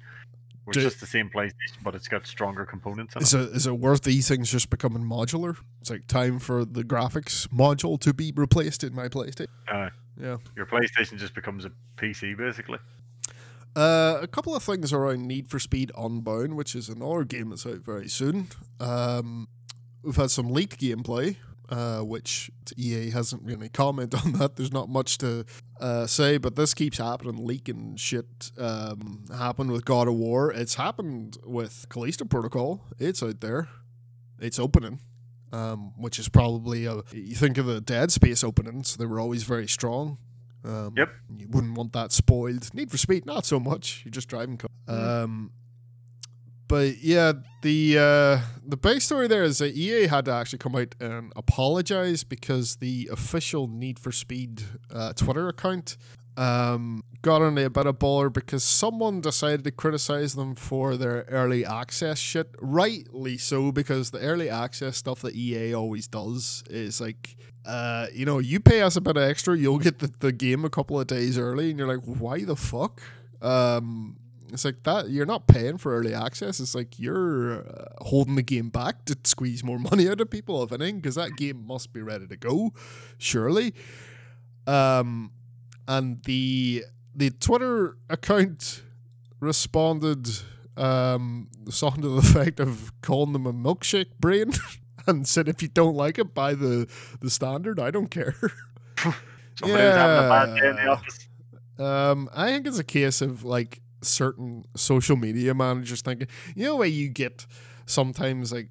S2: it's
S1: Do-
S2: just the same PlayStation, but it's got stronger components. In it.
S1: Is it, is it worth these things just becoming modular? It's like time for the graphics module to be replaced in my PlayStation.
S2: Uh,
S1: Yeah.
S2: your PlayStation just becomes a PC basically.
S1: Uh, a couple of things around Need for Speed Unbound, which is another game that's out very soon. Um, we've had some leaked gameplay, uh, which EA hasn't really *laughs* commented on that. There's not much to uh, say, but this keeps happening. Leaking shit um, happened with God of War. It's happened with Callisto Protocol. It's out there. It's opening. Um, which is probably a, you think of the Dead Space openings; they were always very strong. Um,
S2: Yep.
S1: You wouldn't want that spoiled. Need for Speed, not so much. You're just driving. Co- um, but yeah, the uh, the big story there is that EA had to actually come out and apologize because the official Need for Speed uh, Twitter account um, got on a bit of baller because someone decided to criticize them for their early access shit. Rightly so, because the early access stuff that EA always does is like, uh, you know, you pay us a bit of extra, you'll get the, the game a couple of days early, and you're like, why the fuck? Um, it's like that. You're not paying for early access. It's like you're uh, holding the game back to squeeze more *laughs* money out of people, if anything, because that game must be ready to go, surely. Um, and the the Twitter account responded um, something to the *laughs* effect of calling them a milkshake brain *laughs* and said, if you don't like it, buy the the standard. I don't care. *laughs*
S2: Somebody was having a bad day in the
S1: Yeah.
S2: office.
S1: Um, I think it's a case of like certain social media managers thinking, you know, where you get sometimes like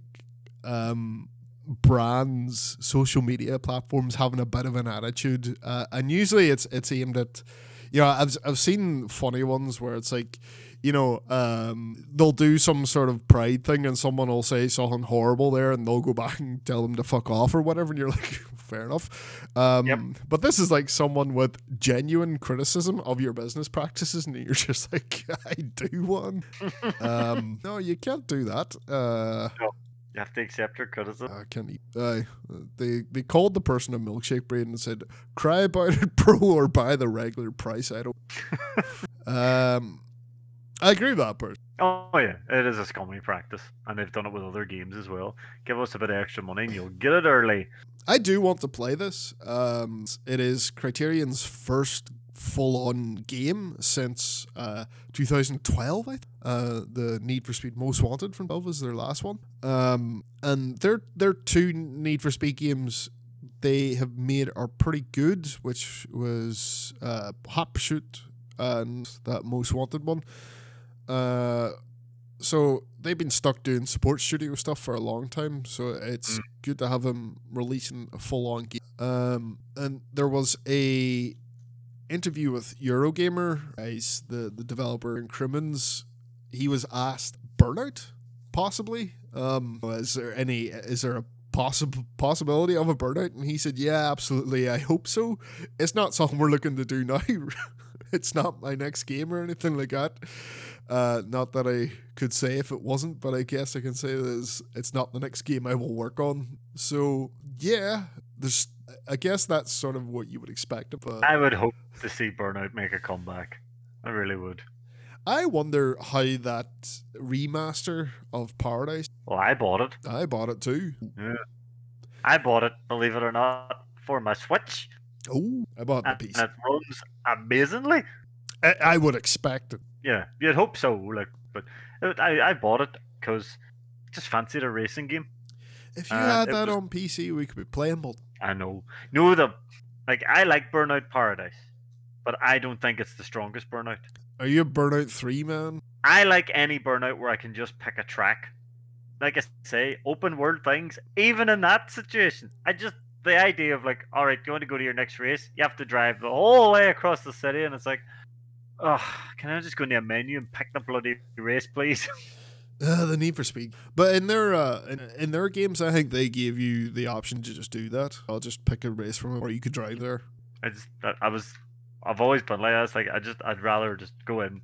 S1: um brands, social media platforms having a bit of an attitude, uh, and usually it's it's aimed at, you know, I've I've seen funny ones where it's like. You know, um, they'll do some sort of pride thing, and someone will say something horrible there, and they'll go back and tell them to fuck off or whatever, and you're *laughs* like, fair enough. Um,
S2: Yep.
S1: But this is like someone with genuine criticism of your business practices, and you're *laughs* just like, I do one. *laughs* um, no, you can't do that. Uh,
S2: You have to accept your criticism.
S1: I can't eat. Uh, they they called the person a milkshake brain and said, "Cry about it, *laughs* bro, or buy the regular price." I don't. *laughs* um, I agree with that person.
S2: Oh yeah, it is a scummy practice, and they've done it with other games as well. Give us a bit of extra money, and you'll get it early.
S1: I do want to play this. Um, it is Criterion's first full-on game since uh, 2012. I uh, the Need for Speed Most Wanted from 12 is their last one. Um, and their their two Need for Speed games they have made are pretty good, which was uh, Hot Pursuit and that Most Wanted one. Uh, so they've been stuck doing support studio stuff for a long time. So it's
S2: Mm.
S1: good to have them releasing a full on game. Um, and there was a interview with Eurogamer, guys, the the developer in Crimmins. He was asked burnout, possibly. Um, is there any? Is there a possible possibility of a burnout? And he said, "Yeah, absolutely. I hope so. It's not something we're looking to do now. *laughs* it's not my next game or anything like that. Uh, not that I could say if it wasn't, but I guess I can say that it's, it's not the next game I will work on. So yeah, there's. I guess that's sort of what you would expect of a.
S2: I would hope to see Burnout make a comeback. I really would.
S1: I wonder how that remaster of Paradise.
S2: Well, I bought it.
S1: I bought it too.
S2: I bought it, believe it or not, for my Switch,
S1: Oh, I bought the
S2: and
S1: piece.
S2: it runs amazingly.
S1: I, I would expect it.
S2: Yeah, you'd hope so. Like, but it, I I bought it because just fancied a racing game.
S1: If you had that
S2: was-
S1: on PC, we could be playing multi.
S2: I know. No, the like I like Burnout Paradise, but I don't think it's the strongest Burnout.
S1: Are you a Burnout Three man?
S2: I like any Burnout where I can just pick a track. Like I say, open world things. Even in that situation, I just the idea of like, all right, you want to go to your next race, you have to drive the whole way across the city, and it's like, oh, can I just go into a menu and pick the bloody race, please? *laughs*
S1: Uh, the Need for Speed. But in their uh, in, in their games, I think they gave you the option to just do that. I'll just pick a race from it, or you could drive there.
S2: I just, I, I was, I've always been like that. It's like I just, I'd rather just go in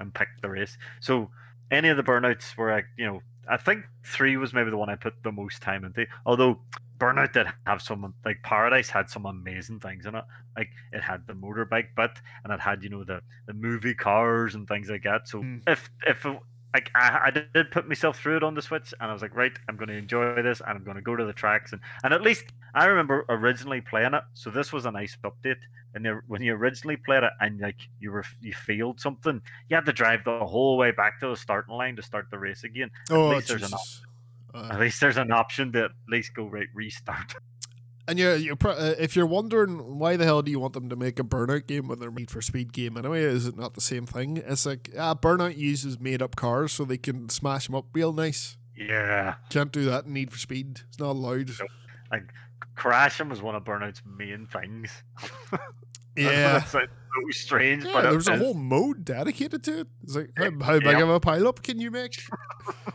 S2: and pick the race. So any of the burnouts where I, you know, I think three was maybe the one I put the most time into. Although Burnout did have some, like Paradise had some amazing things in it. Like it had the motorbike bit, and it had you know the the movie cars and things like that. So
S1: Hmm.
S2: if if it, like I, I did put myself through it on the Switch, and I was like, right, I'm going to enjoy this, and I'm going to go to the tracks, and and at least I remember originally playing it. So this was a nice update. And when you originally played it, and like you were you failed something, you had to drive the whole way back to the starting line to start the race again.
S1: Oh,
S2: least there's an
S1: Jesus.
S2: At
S1: Uh,
S2: least there's an option to at least go right restart. *laughs*
S1: and you're, you're pro- uh, if you're wondering why the hell do you want them to make a Burnout game when they're Need for Speed game anyway, is it not the same thing? It's like ah, Burnout uses made up cars so they can smash them up real nice.
S2: Yeah,
S1: Can't do that in Need for Speed. It's not allowed.
S2: Nope. crashing was one of Burnout's main things. *laughs*
S1: Yeah. *laughs*
S2: That sounds so strange,
S1: Yeah,
S2: but it
S1: there's a whole mode dedicated to it. It's like, how, how big
S2: Yeah.
S1: of a pileup can you make?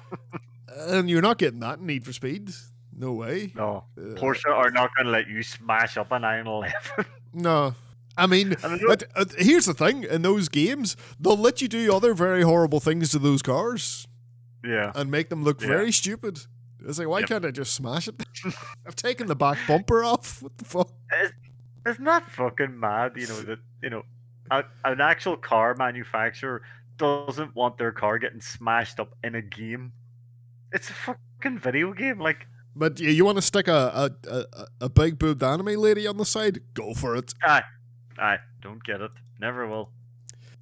S1: *laughs* and you're not getting that in Need for Speed. No way.
S2: No,
S1: Uh,
S2: Porsche are not going to let you smash up a 911. *laughs*
S1: No. I mean, but, uh, here's the thing in those games, they'll let you do other very horrible things to those cars
S2: yeah,
S1: and make them look
S2: Yeah.
S1: very stupid. It's like, why
S2: Yep.
S1: can't I just smash it? *laughs* I've taken the back bumper off. *laughs* What the fuck?
S2: isn't that fucking mad? You know that you know a, an actual car manufacturer doesn't want their car getting smashed up in a game. It's a fucking video game. Like,
S1: But you, you want to stick a, a, a, a big boobed anime lady on the side? Go for it.
S2: I don't get it. Never will.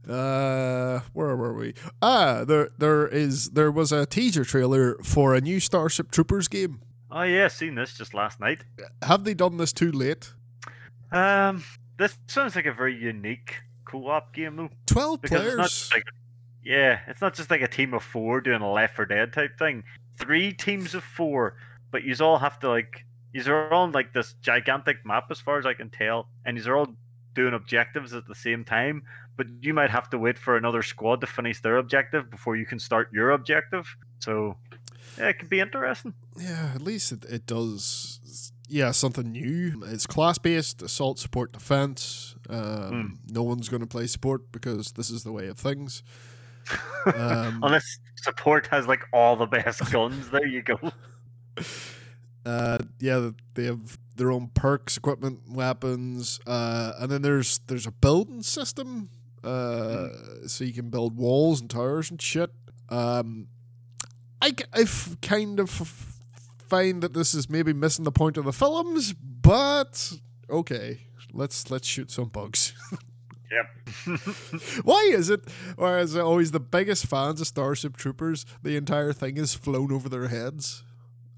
S1: Uh, where were we? Ah, there, there is, there was a teaser trailer for a new Starship Troopers game.
S2: Oh yeah, seen this just last night.
S1: Have they done this too late?
S2: Um, this sounds like a very unique co-op game though.
S1: Twelve
S2: because
S1: players.
S2: it's like yeah, it's not just like a team of four doing a Left 4 Dead type thing. Three teams of four, but you all have to like you are on like this gigantic map as far as I can tell, and you are all doing objectives at the same time. But you might have to wait for another squad to finish their objective before you can start your objective. So yeah, it could be interesting.
S1: Yeah, at least it, it does. Yeah, something new. It's class based, assault, support, defense. Um, No one's going to play support because this is the way of things. *laughs* Um,
S2: Unless support has like all the best guns, there you go.
S1: Uh, yeah, they have their own perks, equipment, weapons, uh, and then there's there's a building system. uh, so you can build walls and towers and shit. Um, I, I kind of find that this is maybe missing the point of the films, but okay, let's let's shoot some bugs.
S2: Yep. *laughs*
S1: Why is it? Whereas always the biggest fans of Starship Troopers, the entire thing is flown over their heads.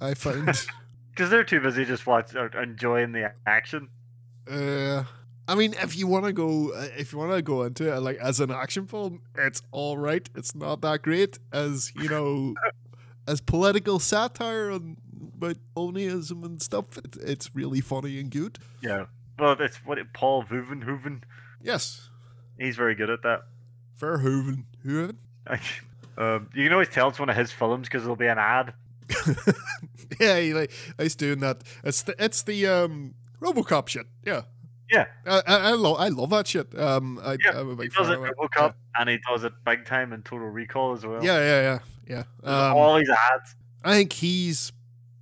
S1: I find. *laughs*
S2: Because they're too busy just watching or enjoying the action.
S1: Uh, I mean, if you want to go, uh, if you want to go into it like as an action film, it's all right. It's not that great as you know, *laughs* as political satire and about colonialism and stuff. It, it's really funny and good.
S2: Yeah. Well, it's what it, Paul Vuvenhoven.
S1: Yes,
S2: He's very good at that.
S1: Verhoeven, Hooven. *laughs*
S2: um, you can always tell it's one of his films because there'll be an ad. *laughs*
S1: yeah, he like he's doing that. It's the it's the um RoboCop shit. Yeah.
S2: Yeah.
S1: I I, I love I love that shit. Um, I,
S2: Yeah,
S1: I'm a
S2: He does
S1: fan
S2: it
S1: of it.
S2: RoboCop, and he does it big time in Total Recall as well.
S1: Yeah, yeah, yeah, yeah. Um,
S2: all these ads.
S1: I think he's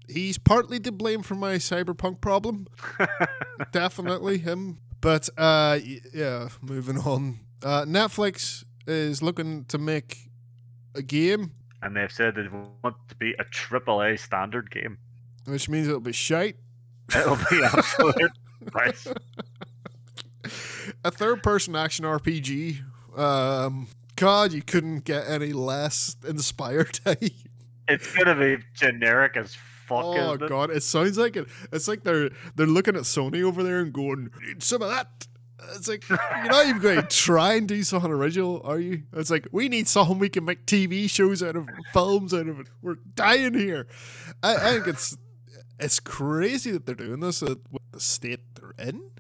S1: he's partly to blame for my cyberpunk problem. *laughs* Definitely him. But uh, yeah, moving on. Uh, Netflix is looking to make a game,
S2: and they've said they want to be a triple A standard game.
S1: which means it'll be shite.
S2: It'll be *laughs* absolute nice.
S1: A third-person action RPG. Um, God, you couldn't get any less inspired. *laughs* eh?
S2: It's gonna be generic as fuck.
S1: Oh
S2: isn't it?
S1: god, it sounds like it. It's like they're they're looking at Sony over there and going, "Need some of that." It's like you're not even going to try and do something original, are you? It's like we need something we can make TV shows out of, films out of it. We're dying here. I, I think it's it's crazy that they're doing this at with the state they're in.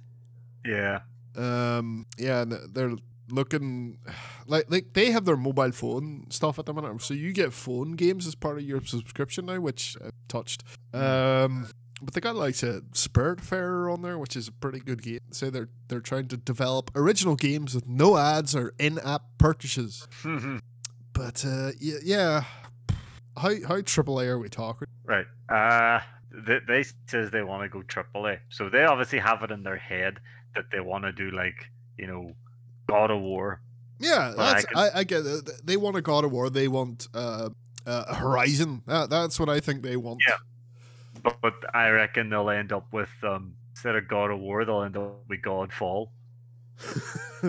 S2: Yeah.
S1: Um, yeah, and they're looking like like they have their mobile phone stuff at the minute, so you get phone games as part of your subscription now, which I touched. Um, but they got like a Spiritfarer on there, which is a pretty good game. Say they're they're trying to develop original games with no ads or in-app purchases. *laughs* But uh, yeah, yeah. How how AAA are we talking?
S2: right. Uh they, they says they want to go triple A. So they obviously have it in their head that they want to do like, you know, God of War.
S1: Yeah,
S2: I
S1: that's
S2: can-
S1: I, I get it. They want a God of War. They want uh, uh, Horizon. That, that's what I think they want.
S2: Yeah. But, I reckon they'll end up with um instead of God of War, they'll end up with Godfall. *laughs*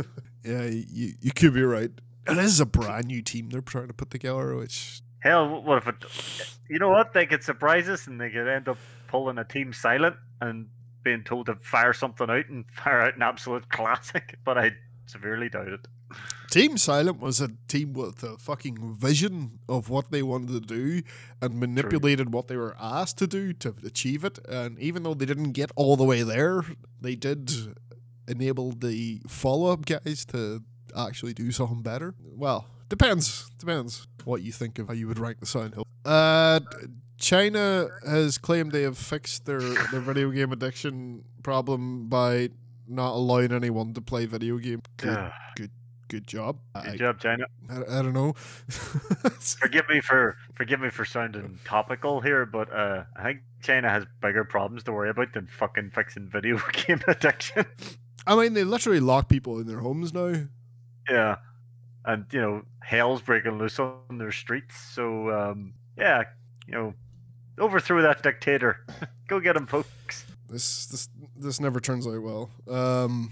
S1: yeah, you you could be right. And this is a brand new team they're trying to put together, which
S2: Hell, what if it? You know what? They could surprise us, and they could end up pulling a team silent and being told to fire something out and fire out an absolute *laughs* classic. But I severely doubt it.
S1: Team Silent was a team with a fucking vision of what they wanted to do and manipulated what they were asked to do to achieve it. And even though they didn't get all the way there, they did enable the follow up guys to actually do something better. Well, depends. Depends what you think of how you would rank the Silent Hill. Uh, China has claimed they have fixed their, their video game addiction problem by not allowing anyone to play video games. Good,
S2: Ugh,
S1: good job.
S2: Good
S1: I,
S2: job, China.
S1: I, I don't know. *laughs*
S2: Forgive me for forgive me for sounding topical here, but uh, I think China has bigger problems to worry about than fucking fixing video *laughs* game addiction.
S1: I mean, they literally lock people in their homes now.
S2: yeah, and you know hell's breaking loose on their streets. So um, yeah, you know, overthrow that dictator. *laughs* Go get him, folks.
S1: This this this never turns out well. Um,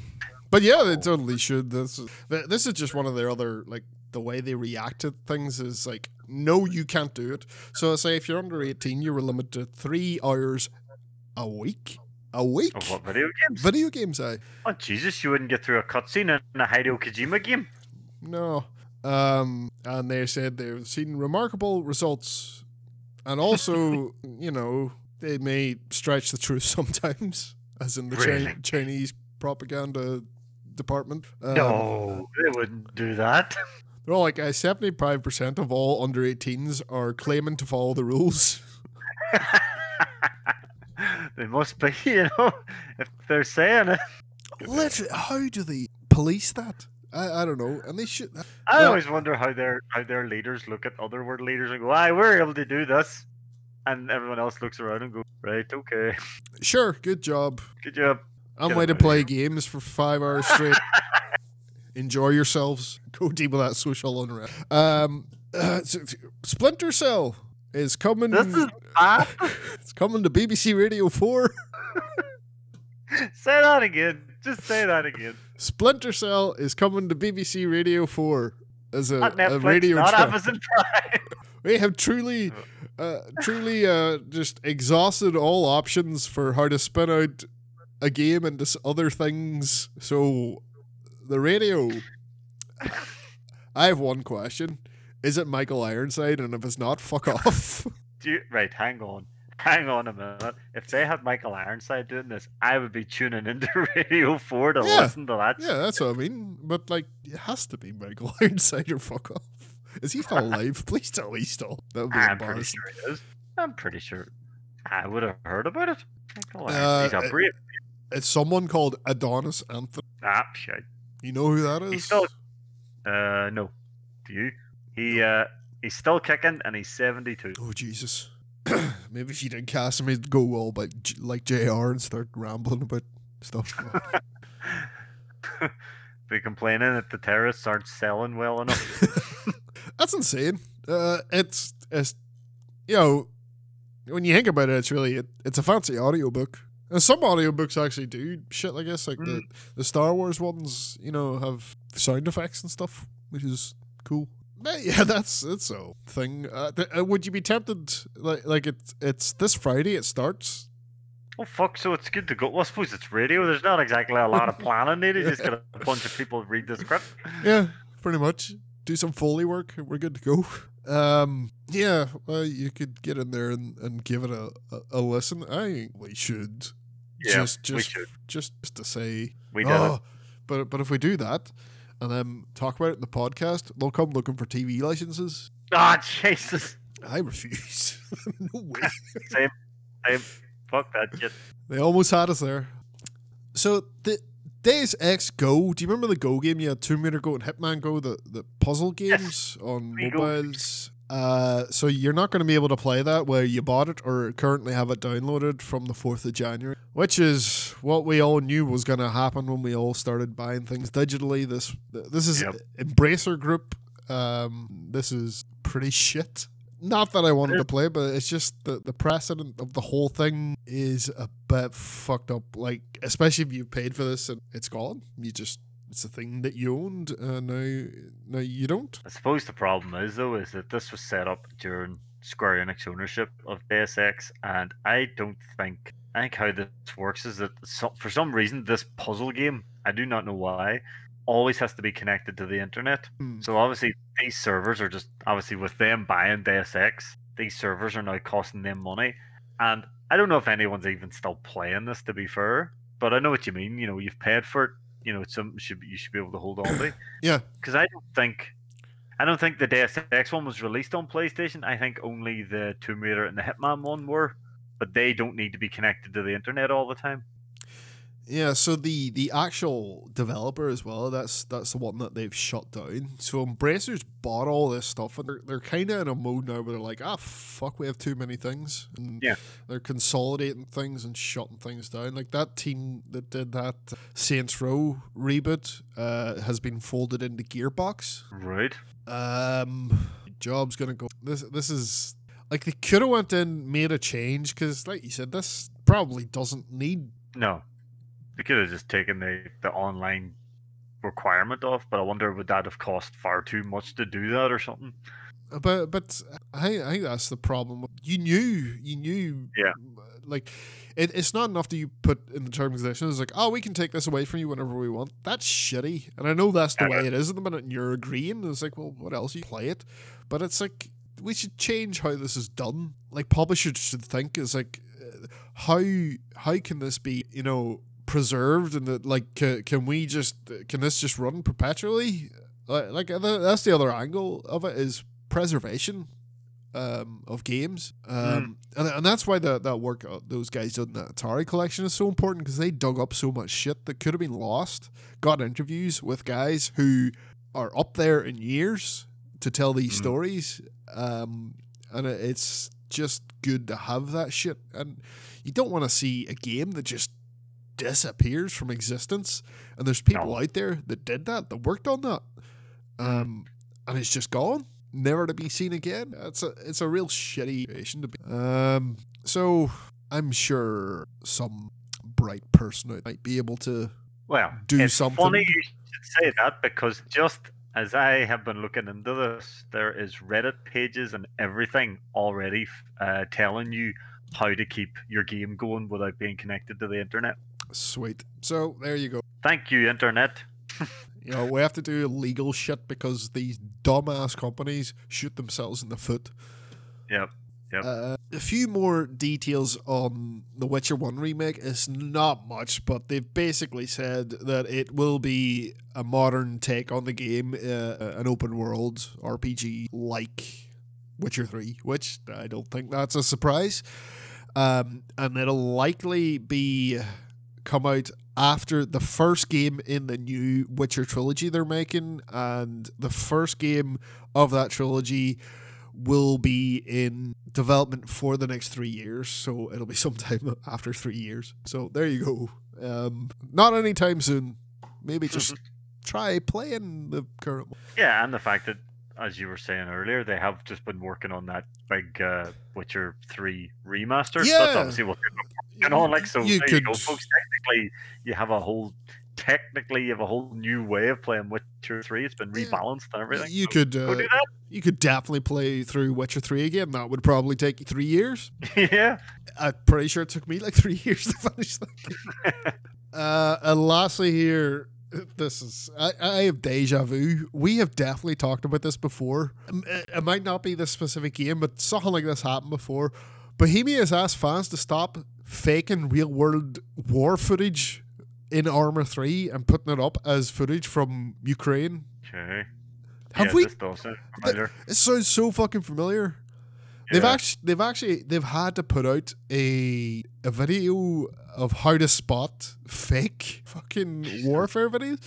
S1: but yeah, they totally should. This is- this is just one of their other like the way they react to things is like, no, you can't do it. So say if you're under eighteen, you were limited to three hours a week. A week.
S2: Of what video games?
S1: Video games, I
S2: oh Jesus, you wouldn't get through a cutscene in a Hideo Kojima game.
S1: no. Um, and they said they've seen remarkable results, and also, *laughs* you know, they may stretch the truth *laughs* sometimes, as in the
S2: Really?
S1: Chinese propaganda department. Um,
S2: no, they wouldn't do that. *laughs*
S1: they're all like uh, seventy-five percent of all under 18s are claiming to follow the rules. *laughs*
S2: they must be, *laughs* you know, if they're saying it.
S1: Literally, how do they police that? I, I don't know, and they should.
S2: I
S1: Well-
S2: always wonder how their how their leaders look at other world leaders and go, "Aye, we're able to do this," and everyone else looks around and goes, "Right, okay,
S1: Sure, good job.
S2: good job."
S1: I'm way to play games for five hours straight. *laughs* enjoy yourselves. Go deal with that social unrest. Um, uh, Splinter Cell is coming.
S2: This is bad. *laughs*
S1: it's coming to BBC Radio Four. *laughs*
S2: say that again. Just say that again.
S1: Splinter Cell is coming to BBC Radio Four as a,
S2: Not
S1: a radio
S2: not
S1: channel.
S2: Amazon Prime.
S1: We have truly, uh, truly, uh, just exhausted all options for how to spin out a game into s- other things. So, the radio. I have one question: Is it Michael Ironside? And if it's not, fuck *laughs* off.
S2: Do you, right, hang on. Hang on a minute. If they had Michael Ironside doing this, I would be tuning into *laughs* Radio 4 to
S1: Yeah.
S2: listen to that.
S1: yeah, that's what I mean. But like, it has to be Michael *laughs* Ironside or fuck off. Is he still alive? Please tell me he's still. That would be
S2: I'm pretty sure he is. I'm pretty sure. I would have heard about it. Michael
S1: Uh,
S2: Ironside. He's
S1: uh,
S2: a brave.
S1: It's someone called Andonis Anthony.
S2: Ah, shit.
S1: You know who that is?
S2: He's still. Uh, no. Do you? He uh, he's still kicking, and he's 72.
S1: Oh Jesus! *clears throat* Maybe if you didn't cast him, he'd go all about J- like Jr. and start rambling about stuff. *laughs*
S2: be complaining that the terrorists aren't selling well enough. *laughs*
S1: That's insane. Uh, it's it's you know when you think about it, it's really it, it's a fancy audiobook. And some audiobooks actually do shit like this, like the the Star Wars ones. You know, have sound effects and stuff, which is cool. But yeah, *laughs* that's it's a thing. Uh, th- uh, would you be tempted like like it's it's this Friday? It starts.
S2: Oh fuck! So it's good to go. Well, I suppose it's radio. There's not exactly a lot of *laughs* planning needed. You just get a bunch of people read the script. *laughs*
S1: Yeah, pretty much. Do some foley work, we're good to go. Um, yeah, well, you could get in there and, and give it a, a, a listen. I think we should.
S2: Yeah,
S1: just just just just to say,
S2: We did it.
S1: oh, but but if we do that and then talk about it in the podcast, they'll come looking for TV licenses.
S2: Ah, Jesus!
S1: I refuse. *laughs* no *laughs* way.
S2: Same, same. Fuck that shit.
S1: They almost had us there. So the Deus Ex Go. Do you remember the Go game? You had Tomb Raider Go and Hitman Go, the, the puzzle games on
S2: we Go.
S1: mobiles. Uh, so you're not going to be able to play that where you bought it or currently have it downloaded from the 4th of January, which is what we all knew was going to happen when we all started buying things digitally. This this is
S2: Yep.
S1: Embracer Group. Um, this is pretty shit. Not that I wanted to play, but it's just the, the precedent of the whole thing is a bit fucked up. Like, especially if you paid for this and it's gone. You just it's a thing that you owned, and now now you don't.
S2: I suppose the problem is though is that this was set up during Square Enix ownership of Deus Ex, and I don't think I think how this works is that so, for some reason this puzzle game, I do not know why, always has to be connected to the internet.
S1: Hmm.
S2: So obviously these servers are just obviously with them buying Deus Ex, these servers are now costing them money, and I don't know if anyone's even still playing this to be fair, but I know what you mean. You know, you've paid for it. You know, it's something should you should be able to hold on *clears throat* to
S1: Yeah,
S2: because I don't think I don't think the Deus Ex one was released on PlayStation. I think only the Tomb Raider and the Hitman one were, but they don't need to be connected to the internet all the time.
S1: Yeah. So the the actual developer as well. That's that's the one that they've shut down. So Embracer's bought all this stuff, and they're they're kind of in a mode now where they're like, ah, fuck, we have too many things, and
S2: Yeah.
S1: they're consolidating things and shutting things down. Like that team that did that Saints Row reboot uh, has been folded into Gearbox.
S2: Right.
S1: Um, job's gonna go. This this is like they could have went in made a change because, like you said, this probably doesn't need.
S2: No, they could have just taken the the online requirement off, but I wonder would that have cost far too much to do that or something?
S1: But but I I think that's the problem. You knew you knew.
S2: Yeah.
S1: Like, it, it's not enough that you put in the terms and conditions like, oh, we can take this away from you whenever we want. That's shitty, and I know that's the
S2: Yeah.
S1: way it is at the minute. And you're agreeing. It's like, well, what else? You play it, but it's like we should change how this is done. Like publishers should think is like, uh, how how can this be? You know. Preserved and that, like, can, can we just can this just run perpetually? Like, like uh, that's the other angle of it is preservation um, of games, um, and, and that's why the, that work uh, those guys did in the Atari collection is so important because they dug up so much shit that could have been lost. Got interviews with guys who are up there in years to tell these
S2: Mm.
S1: stories, um, and it- it's just good to have that shit. And you don't want to see a game that just disappears from existence, and there's people
S2: No.
S1: out there that did that, that worked on that, um, and it's just gone, never to be seen again. It's a it's a real shitty situation to be. Um, so I'm sure some bright person might be able to.
S2: Well,
S1: do
S2: it's
S1: something.
S2: funny you should say that because just as I have been looking into this, there is Reddit pages and everything already uh, telling you how to keep your game going without being connected to the internet.
S1: Sweet. So there you go.
S2: Thank you, internet. *laughs*
S1: You know, we have to do legal shit because these dumbass companies shoot themselves in the foot.
S2: Yep. Yep.
S1: Uh, a few more details on the Witcher 1 remake. It's not much, but they've basically said that it will be a modern take on the game, uh, an open world RPG like Witcher 3, which I don't think that's a surprise. Um, and it'll likely be come out after the first game in the new Witcher trilogy they're making, and the first game of that trilogy will be in development for the next three years. So it'll be *laughs* sometime after three years. So there you go. Um, not anytime soon. Maybe just *laughs* try playing the current one.
S2: Yeah, and the fact that, as you were saying earlier, they have just been working on that big uh, Witcher 3 remaster. So
S1: Yeah.
S2: that's obviously what they've been working on. Like, so
S1: you could
S2: you go, folks. Technically, you have a whole. Technically, you have a whole new way of playing Witcher 3. It's been
S1: Yeah.
S2: rebalanced and everything.
S1: you
S2: so
S1: could uh,
S2: do
S1: you could definitely play through Witcher three again. That would probably take you three years. *laughs*
S2: yeah.
S1: I'm pretty sure it took me like three *laughs* years to finish that. *laughs* uh, and lastly, here, this is I, I have deja vu. We have definitely talked about this before. It, it might not be this specific game, but something like this happened before. Bohemia has asked fans to stop faking real world war footage in Arma Three and putting it up as footage from Ukraine.
S2: Okay.
S1: Have
S2: yeah,
S1: we?
S2: This does.
S1: It sounds so fucking familiar. They've actually they've actually they've had to put out a a video of how to spot fake *laughs* fucking warfare *laughs* videos.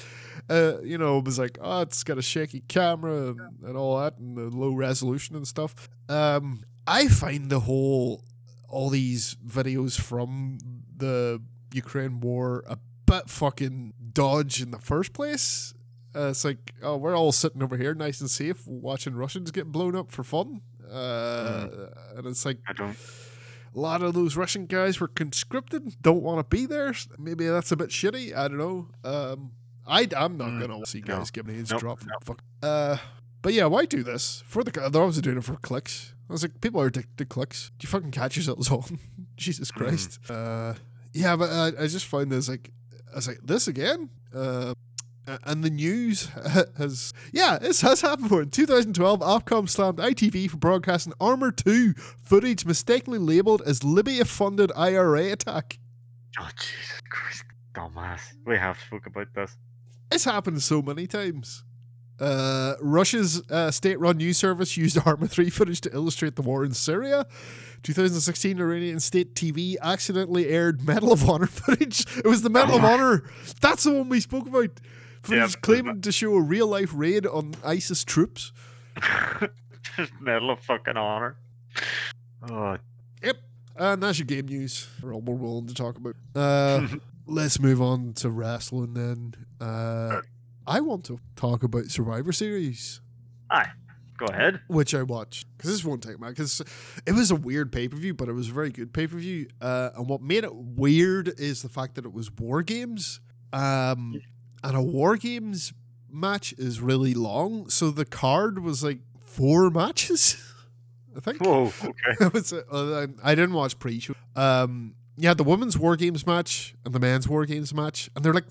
S1: Uh, you know, it was like, oh, it's got a shaky camera and, and all that, and the low resolution and stuff. Um, I find the whole all these videos from the Ukraine war a bit fucking dodge in the first place. Uh, it's like, oh, we're all sitting over here, nice and safe, watching Russians get blown up for fun. Uh, And it's like
S2: I don't.
S1: a lot of those Russian guys were conscripted, don't want to be there. Maybe that's a bit shitty. I don't know. Um, I, I'm not
S2: Mm,
S1: gonna see
S2: no.
S1: guys getting AIDS
S2: Nope,
S1: drop
S2: no.
S1: fuck. Uh, but yeah, why do this for the? They're obviously doing it for clicks. I was like, people are addicted to clicks. Do you fucking catch yourselves *laughs* on? Jesus
S2: Mm.
S1: Christ. Uh, yeah, but I, I just find this like, I was like, this again. Uh, and the news *laughs* has, yeah, this has happened before. In 2012, Ofcom slammed ITV for broadcasting Arma 2 footage mistakenly labeled as Libya funded IRA attack.
S2: Oh, Jesus Christ. Dumbass. We have spoke about this.
S1: It's happened so many times. Uh, Russia's uh, state-run news service used *laughs* Arma 3 footage to illustrate the war in Syria. 2016, Iranian state TV accidentally aired Medal of Honor *laughs* footage. It was the Medal of
S2: Oh.
S1: Honor. That's the one we spoke about.
S2: Yep.
S1: claiming to show a real-life raid on ISIS troops.
S2: Just *laughs* medal of fucking honor. Oh,
S1: Yep. And that's your game news. We're all more willing to talk about. Uh, *laughs* let's move on to wrestling then. Uh, I want to talk about Survivor Series.
S2: aye. Go ahead.
S1: which I watched because this won't take my because it was a weird pay per view, but it was a very good pay per view. Uh, and what made it weird is the fact that it was war games, um, and a war games match is really long, so the card was like four *laughs* matches. I think.
S2: Whoa. *laughs* Okay.
S1: Was, uh, I didn't watch pre-show. Um, yeah, the women's war games match and the men's war games match, and they're like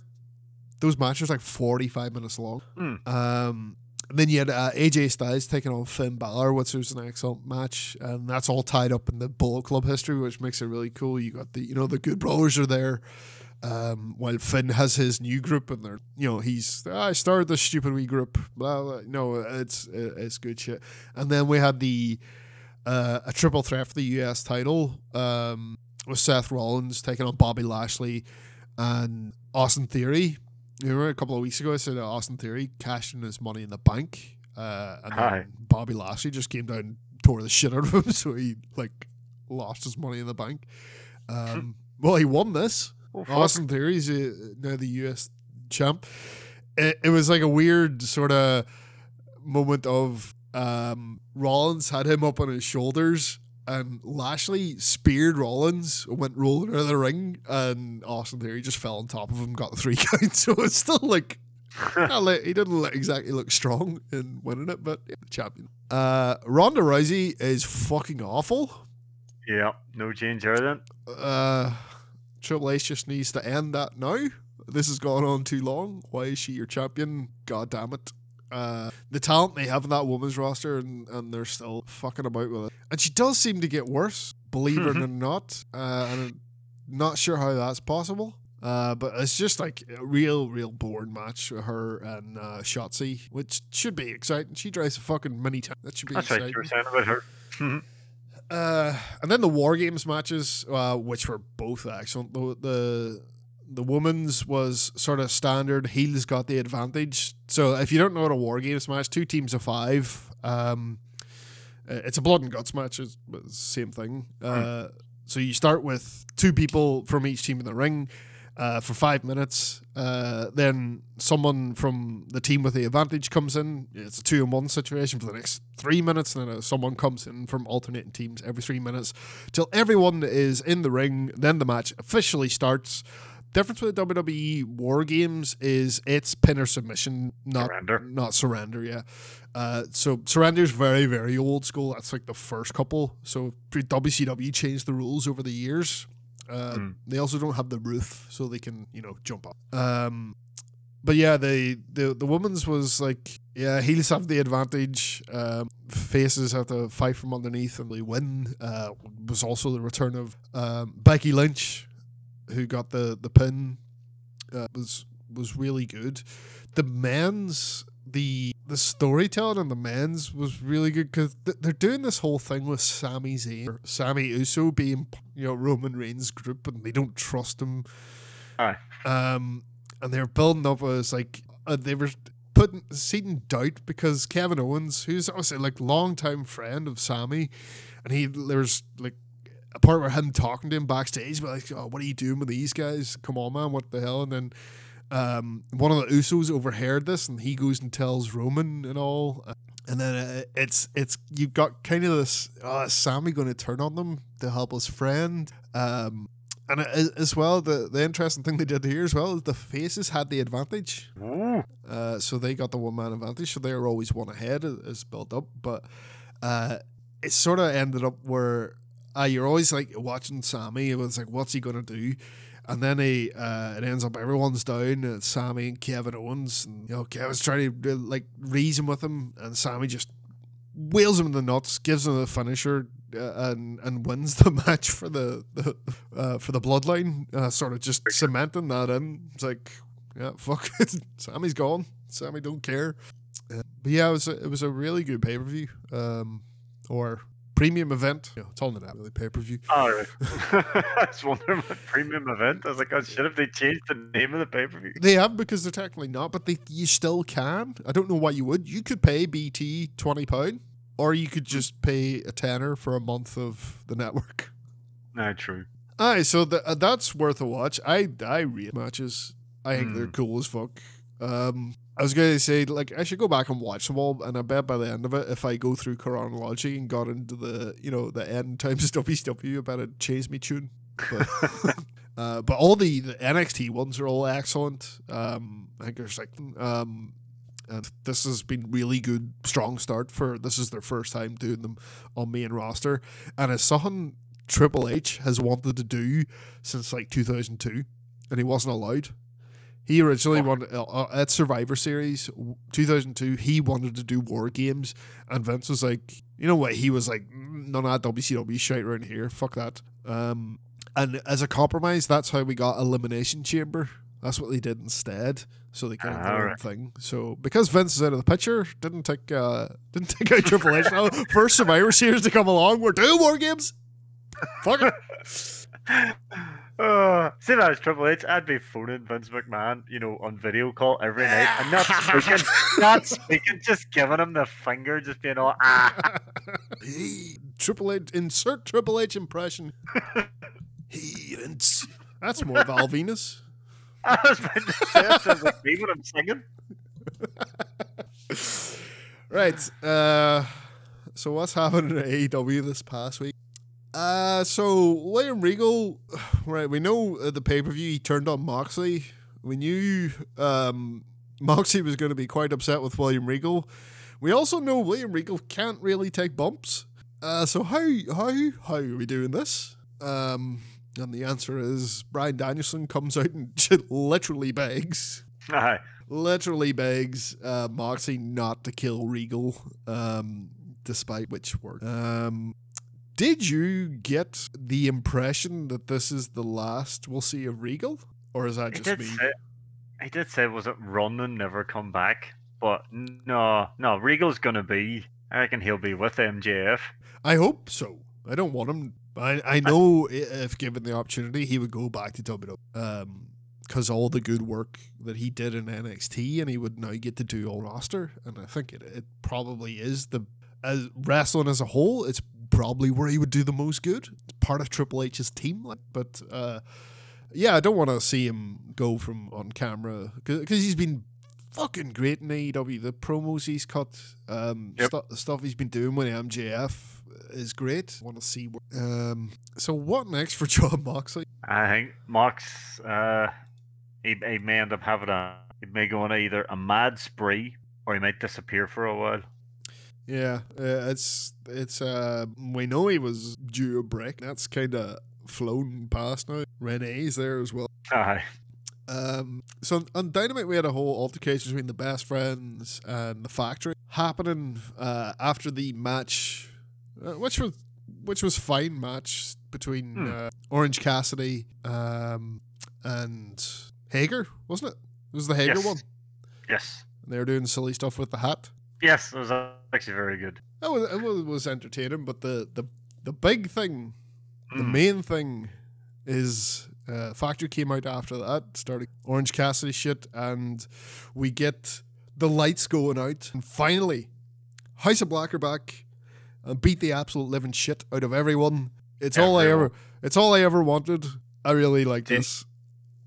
S1: those matches are like forty-five minutes long.
S2: Hmm.
S1: Um, and then you had uh, AJ Styles taking on Finn Balor, which was an excellent match, and that's all tied up in the Bullet Club history, which makes it really cool. You got the you know the Good Brothers are there. Um, while Finn has his new group, and they're you know he's "Ah, I started this stupid wee group. Blah, blah. No, it's it's good shit. And then we had the uh, a triple threat for the US title um, with Seth Rollins taking on Bobby Lashley and Austin Theory. You remember a couple of weeks ago I said Austin Theory cashed in his money in the bank, uh, and then Bobby Lashley just came down and tore the shit out of him, *laughs* so he like lost his money in the bank. Um, well, he won this.
S2: Fuck.
S1: Austin Theory's uh, now the US champ. It, it was like a weird sort of moment of um, Rollins had him up on his shoulders and Lashley speared Rollins, went rolling out of the ring, and Austin Theory just fell on top of him, got the three *laughs* count. So it's still like *laughs* he didn't exactly look strong in winning it, but yeah, champion. Uh, Ronda Rousey is fucking awful.
S2: yeah, no change there then.
S1: Uh, Triple H just needs to end that now. This has gone on too long. Why is she your champion? God damn it. Uh, the talent they have in that women's roster, and, and they're still fucking about with it. And she does seem to get worse, believe it or not. Uh, and I'm not sure how that's possible. Uh, but it's just like a real, real boring match with her and uh, Shotzi, which should be exciting. She drives a fucking mini tank. That should be
S2: That's right.
S1: exciting.
S2: You were saying about her.
S1: Uh, and then the war games matches, uh, which were both excellent. The the the women's was sort of standard. Heels got the advantage. So if you don't know what a war games match, two teams of five. Um, uh, it's a blood and guts match. It's the same thing. Uh, so you start with two people from each team in the ring. Uh, for five minutes, uh, then someone from the team with the advantage comes in. It's a two in one situation for the next three minutes, and then uh, someone comes in from alternating teams every three minutes till everyone is in the ring. Then the match officially starts. Difference with the WWE War Games is it's pin or submission, not
S2: Surrender.
S1: not surrender. Yeah, uh, so surrender is very very old school. That's like the first couple. So WCW changed the rules over the years. Uh,
S2: Mm.
S1: They also don't have the roof, so they can you know jump up. Um, but yeah, the the the women's was like yeah, heels have the advantage. Um, faces have to fight from underneath and they win. Uh, was also the return of um, Becky Lynch, who got the the pin. Uh, was was really good. The men's the the storytelling in the men's was really good because th- they're doing this whole thing with Sami Zayn, or Sami Uso being you know Roman Reigns' group, and they don't trust him.
S2: Aye.
S1: Um, and they're building up as like uh, they were putting seeding doubt because Kevin Owens, who's obviously like longtime friend of Sami, and he there's like a part where him talking to him backstage, but like, oh, what are you doing with these guys? Come on, man, what the hell? And then um, one of the Usos overheard this, and he goes and tells Roman and all. And then uh, it's it's you've got kind of this. Oh, is Sami going to turn on them to help his friend? Um, and as well, the the interesting thing they did here as well is the faces had the advantage.
S2: Ooh.
S1: Uh, so they got the one man advantage, so they were always one ahead as- built up. But uh, it sort of ended up where uh, you're always like watching Sami. It was like, what's he gonna do? And then he, uh, it ends up everyone's down. And it's Sami and Kevin Owens, and you know Kevin's trying to uh, like reason with him, and Sami just wheels him in the nuts, gives him the finisher, uh, and and wins the *laughs* match for the, the uh, for the bloodline. Uh, sort of just cementing that in. It's like, yeah, fuck *laughs* it, Sami's gone. Sami don't care. Uh, but yeah, it was a, it was a really good pay per view, um, or premium event. You know, it's all in that really pay per view.
S2: All right. *laughs* I was wondering what premium event. I was like, oh shit, if they changed the name of the pay per view.
S1: They have because they're technically not, but they you still can. I don't know why you would. You could pay BT twenty pound, or you could just pay a tenner for a month of the network.
S2: No, true.
S1: Aye, so th- uh, that's worth a watch. I I rate matches. I think they're
S2: Hmm.
S1: cool as fuck. Um, I was going to say like I should go back and watch them all, and I bet by the end of it, if I go through chronology and got into the you know the end times *laughs* WCW, I bet it chase me tune. But, *laughs* uh, but all the, the NXT ones are all excellent. Um, I think there's like um, and this has been really good, strong start for this is their first time doing them on main roster, and it's something Triple H has wanted to do since like 2002, and he wasn't allowed. He originally
S2: Fuck.
S1: wanted uh, uh, at Survivor Series 2002. He wanted to do War Games, and Vince was like, you know what? He was like, "Mm, none of that WCW shite around here. Fuck that. Um, and as a compromise, that's how we got Elimination Chamber. That's what they did instead, so they could have their own thing. So because Vince is out of the picture, didn't take uh, didn't take out Triple H. Now, *laughs* first Survivor Series to come along, we're doing War Games. Fuck it. *laughs*
S2: Uh, see that as Triple H, I'd be phoning Vince McMahon, you know, on video call every night and not *laughs* speaking, not speaking, just giving him the finger, just being all ah. *laughs*
S1: Hey, Triple H, insert Triple H impression. hey, Vince. That's more Val Venis. *laughs*
S2: I was about to say that sounds like me when I'm singing.
S1: right. Uh, so what's happened in AEW this past week? Uh, so William Regal, *sighs* right? We know at the pay per view he turned on Moxley. We knew um, Moxley was going to be quite upset with William Regal. We also know William Regal can't really take bumps. Uh, so how how how are we doing this? Um, and the answer is Bryan Danielson comes out and *laughs* literally begs,
S2: Aye.
S1: literally begs uh, Moxley not to kill Regal, um, despite which worked. Um, did you get the impression that this is the last we'll see of Regal, or is that
S2: He
S1: just
S2: did
S1: me?
S2: say, he did say was it run and never come back? But no, no, Regal's gonna be. I reckon he'll be with MJF.
S1: I hope so. I don't want him. I I know if given the opportunity, he would go back to WWE. Um, because all the good work that he did in NXT, and he would now get to do all roster, and I think it it probably is the as wrestling as a whole. It's probably where he would do the most good. It's part of Triple H's team, like, but uh, yeah, I don't want to see him go from on camera because he's been fucking great in AEW. The promos he's cut, um,
S2: Yep.
S1: stu- the stuff he's been doing with MJF is great. Want to see. What, um, so what next for *laughs* Jon Moxley?
S2: I think Mox, uh, he, he may end up having a. He may go on either a mad spree or he might disappear for a while.
S1: Yeah, uh, it's it's. Uh, we know he was due a break. That's kind of flown past now. Renee's there as well.
S2: Aye.
S1: Um, so on Dynamite, we had a whole altercation between the best friends and the factory happening uh, after the match, uh, which was which was fine match between
S2: Hmm.
S1: uh, Orange Cassidy um, and Hager, wasn't it? It was the Hager
S2: Yes.
S1: one.
S2: Yes.
S1: They were doing silly stuff with the hat.
S2: Yes, it was actually very good.
S1: That was, it was, was entertaining, but the, the, the big thing, the
S2: Mm.
S1: main thing is uh, Factory came out after that, started Orange Cassidy shit, and we get the lights going out. And finally, House of Black are back and beat the absolute living shit out of everyone. It's all I ever it's all I ever wanted. I really like this.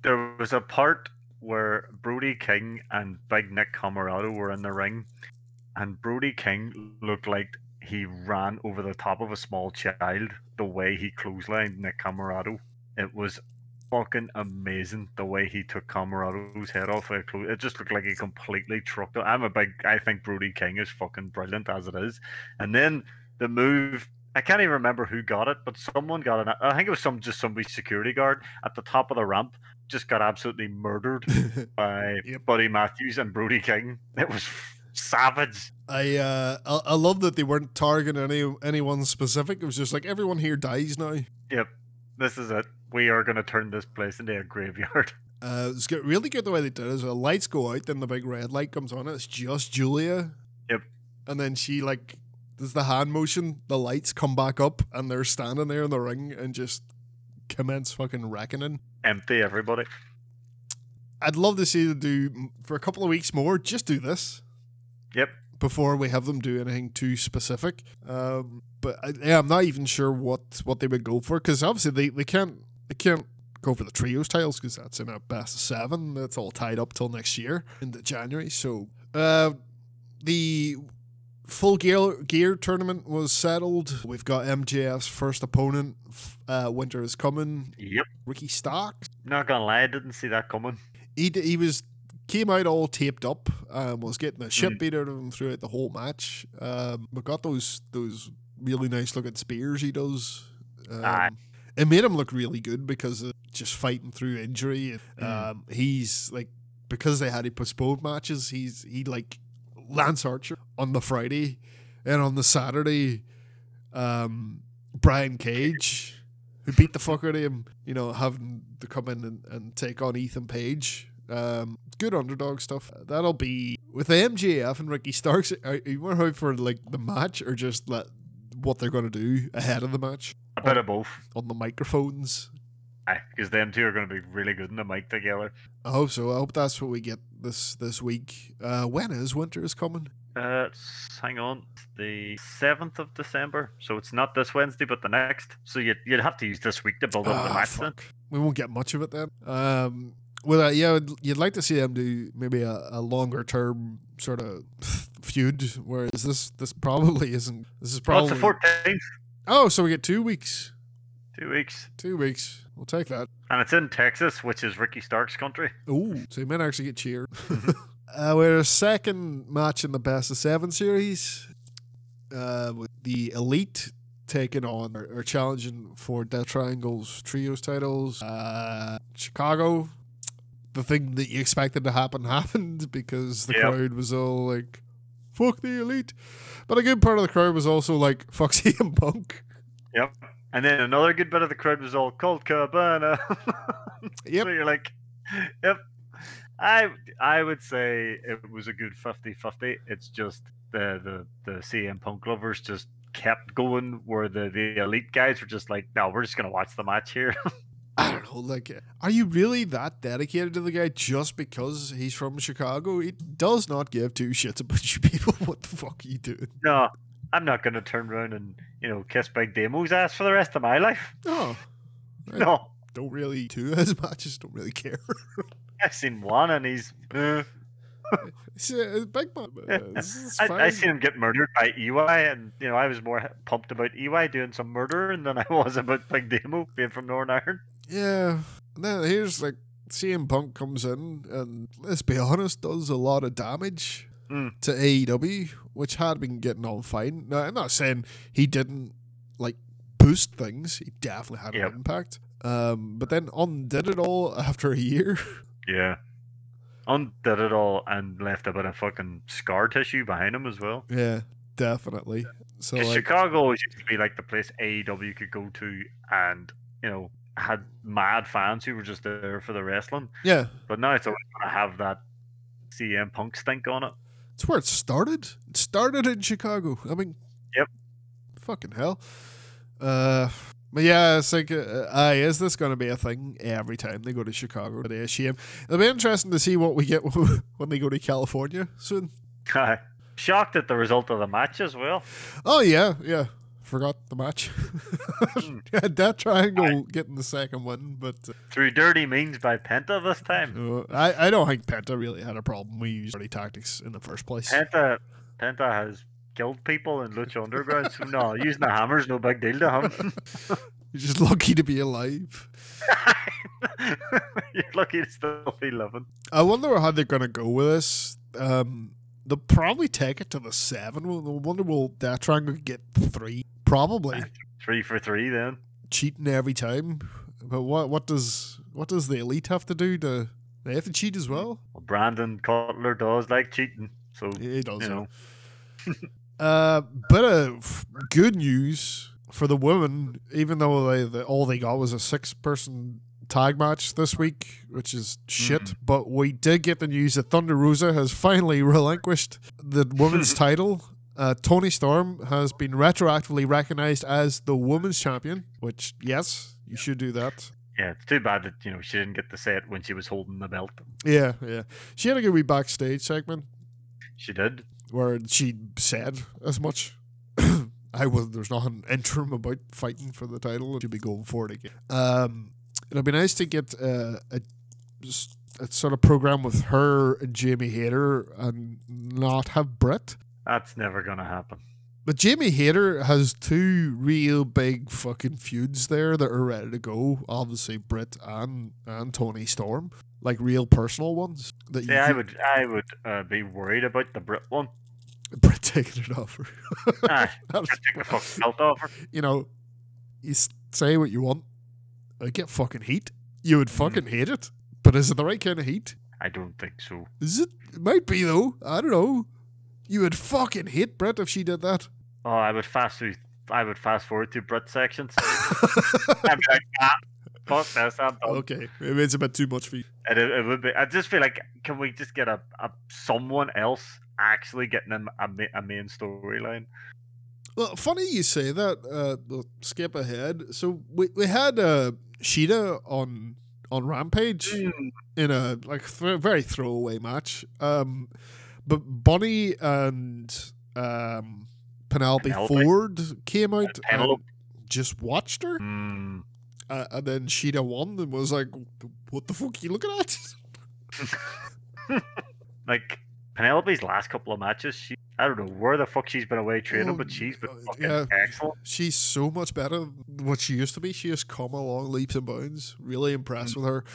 S2: There was a part where Brody King and Big Nick Comoroto were in the ring, and Brody King looked like he ran over the top of a small child the way he clotheslined Nick Comoroto. It was fucking amazing the way he took Comoroto's head off. It clo- it just looked like he completely trucked it. I'm a big. I think Brody King is fucking brilliant as it is. And then the move. I can't even remember who got it, but someone got it. I think it was some just somebody's security guard at the top of the ramp. Just got absolutely murdered *laughs* by
S1: Yep.
S2: Buddy Matthews and Brody King. It was savage.
S1: I uh I, I love that they weren't targeting any anyone specific. It was just like everyone here dies now.
S2: Yep, this is it. We are going to turn this place into a graveyard. *laughs*
S1: Uh, it's really good the way they did it. Is the lights go out, then the big red light comes on. It's just Julia.
S2: Yep.
S1: And then she like does the hand motion. The lights come back up, and they're standing there in the ring and just commence fucking reckoning.
S2: Empty everybody.
S1: I'd love to see them do for a couple of weeks more. Just do this
S2: Yep.
S1: before we have them do anything too specific. Um, but I, yeah, I'm not even sure what what they would go for because obviously they, they can't they can't go for the trios titles because that's in a best of seven. That's all tied up till next year into January. So uh, the full gear gear tournament was settled. We've got MJF's first opponent. Uh, Winter is coming.
S2: Yep.
S1: Ricky Stark.
S2: Not gonna lie, I didn't see that coming.
S1: He d- he was came out all taped up. Um, was getting the shit
S2: Mm.
S1: beat out of him throughout the whole match. Um, but got those those really nice looking spears he does. Um, it made him look really good because of just fighting through injury.
S2: Mm.
S1: Um, he's like because they had to postpone matches. He's he like Lance Archer on the Friday, and on the Saturday, um, Brian Cage who beat the fuck out of him. You know, having to come in and, and take on Ethan Page. Um, good underdog stuff. That'll be with the MJF and Ricky Starks. Are you more hyped for like the match or just let what they're going to do ahead of the match
S2: A bit of both.
S1: on the microphones?
S2: Because them two are going to be really good in the mic together.
S1: I hope so. I hope that's what we get this this week. Uh, when is Winter is coming?
S2: Uh, it's, hang on, it's the seventh of December. So it's not this Wednesday, but the next. So you'd you'd have to use this week to build up the
S1: Ah,
S2: match. Then.
S1: We won't get much of it then. Um, well, uh, yeah, you'd like to see them do maybe a, a longer term sort of feud, whereas this this probably *laughs* isn't. This is probably
S2: it's the fourteenth.
S1: oh, so we get two weeks.
S2: Two weeks,
S1: Two weeks. We'll take that.
S2: and it's in Texas, which is Ricky Starks' country.
S1: Oh, so you might actually get cheered. *laughs* uh, we're a second match in the best of seven series. Uh, with the elite taking on or, or challenging for Death Triangle's trios titles. Uh, Chicago, the thing that you expected to happen *laughs* happened because the
S2: Yep.
S1: crowd was all like, "Fuck the elite," but a good part of the crowd was also like, *laughs* "Fuck CM Punk."
S2: Yep. And then another good bit of the crowd was all Colt Cabana. *laughs*
S1: Yep.
S2: So you're like, yep. I I would say it was a good 50-50. It's just the the the CM Punk lovers just kept going where the, the elite guys were just like, no, we're just gonna watch the match here.
S1: I don't know, like, are you really that dedicated to the guy just because he's from Chicago? He does not give two shits about you people. *laughs* What the fuck are you doing?
S2: no, I'm not gonna turn around and, you know, kiss Big Damo's ass for the rest of my life.
S1: No, *laughs* I
S2: No.
S1: don't really do *laughs* as much. Just don't really care.
S2: I've seen one and he's uh,
S1: It's, uh, big man. uh,
S2: I, I seen him get murdered by EY, and you know I was more pumped about EY doing some murdering than I was about Big Demo being from Northern Ireland.
S1: Yeah. Then here's like CM Punk comes in and let's be honest, does a lot of damage
S2: Mm.
S1: to AEW, which had been getting on fine. Now I'm not saying he didn't like boost things. He definitely had
S2: Yep.
S1: an impact. Um, but then undid it all *laughs* after a year.
S2: Yeah. Undid it all and left a bit of fucking scar tissue behind him as well.
S1: yeah, definitely. So like,
S2: Chicago used to be like the place AEW could go to and, you know, had mad fans who were just there for the wrestling.
S1: yeah,
S2: But now it's always going to have that CM Punk stink on it.
S1: it's where it started. It started in Chicago. I mean,
S2: Yep.
S1: fucking hell. Uh, but yeah, it's like, uh, aye, is this going to be a thing every time they go to Chicago? It is a shame. It'll be interesting to see what we get *laughs* when they go to California soon. *laughs*
S2: Shocked at the result of the match as well.
S1: Oh yeah, yeah. Forgot the match. *laughs*
S2: Hmm.
S1: yeah, Death Triangle getting the second win, but
S2: Through dirty means by Penta this time.
S1: uh, I I don't think Penta really had a problem. We used dirty tactics in the first place.
S2: Penta Penta has killed people in Lucha Underground, so no, using the hammer's no big deal to him. *laughs*
S1: You're just lucky to be alive. *laughs*
S2: You're lucky to still be living.
S1: I wonder how they're gonna go with this. Um, they'll probably take it to the seven. I wonder will Death Triangle get three? Probably
S2: Three for three then.
S1: cheating every time. But what what does what does the elite have to do to? They have to cheat as well.
S2: Well, Brandon Cutler does like cheating, so
S1: He does.
S2: you know. *laughs*
S1: Uh, bit of good news for the women, even though they, the, all they got was a six person tag match this week, which is shit.
S2: Mm.
S1: But we did get the news that Thunder Rosa has finally relinquished the women's *laughs* title. Uh, Toni Storm has been retroactively recognized as the women's champion, which, yes, you should do that.
S2: Yeah, it's too bad that you know she didn't get to say it when she was holding the belt.
S1: Yeah, yeah. She had a good wee backstage segment
S2: She did.
S1: where she said as much. *coughs* I was there's nothing interim about fighting for the title. She'll be going for it again. Um, it'll be nice to get uh, a, a sort of program with her and Jamie Hayter and not have Britt.
S2: That's never gonna happen.
S1: But Jamie Hayter has two real big fucking feuds there that are ready to go. Obviously, Britt and and Toni Storm, like real personal ones. That
S2: Yeah, I would I would uh, be worried about the Britt one. *laughs*
S1: Britt taking it off her.
S2: Ah,
S1: That's-
S2: take the *laughs* fucking belt off her.
S1: you know, you say what you want. I get fucking heat. You would fucking hate it. But is it the right kind of heat?
S2: I don't think so.
S1: Is it? It might be though. I don't know. You would fucking hate Brett if she did that.
S2: Oh, I would fast through. I would fast forward to Britt sections. *laughs* I'd be like, ah, fuck this. I'm done.
S1: okay, maybe it's a bit too much for you.
S2: And it, it would be. I just feel like, can we just get a, a someone else actually getting in a, a main storyline?
S1: Well, funny you say that. Uh, we'll skip ahead. So we we had uh, Shida on on Rampage.
S2: Mm.
S1: in a like th- very throwaway match. Um, but Bonnie and um, Penelope,
S2: Penelope.
S1: Ford came out and
S2: Penelope.
S1: just watched her,
S2: Mm,
S1: uh, and then Shida won and was like, "What the fuck are you looking at?" *laughs*
S2: like Penelope's last couple of matches, she I don't know where the fuck she's been away training,
S1: Oh,
S2: but she's been
S1: uh,
S2: fucking
S1: yeah.
S2: excellent.
S1: She's so much better than what she used to be. She has come along leaps and bounds. Really impressed with her.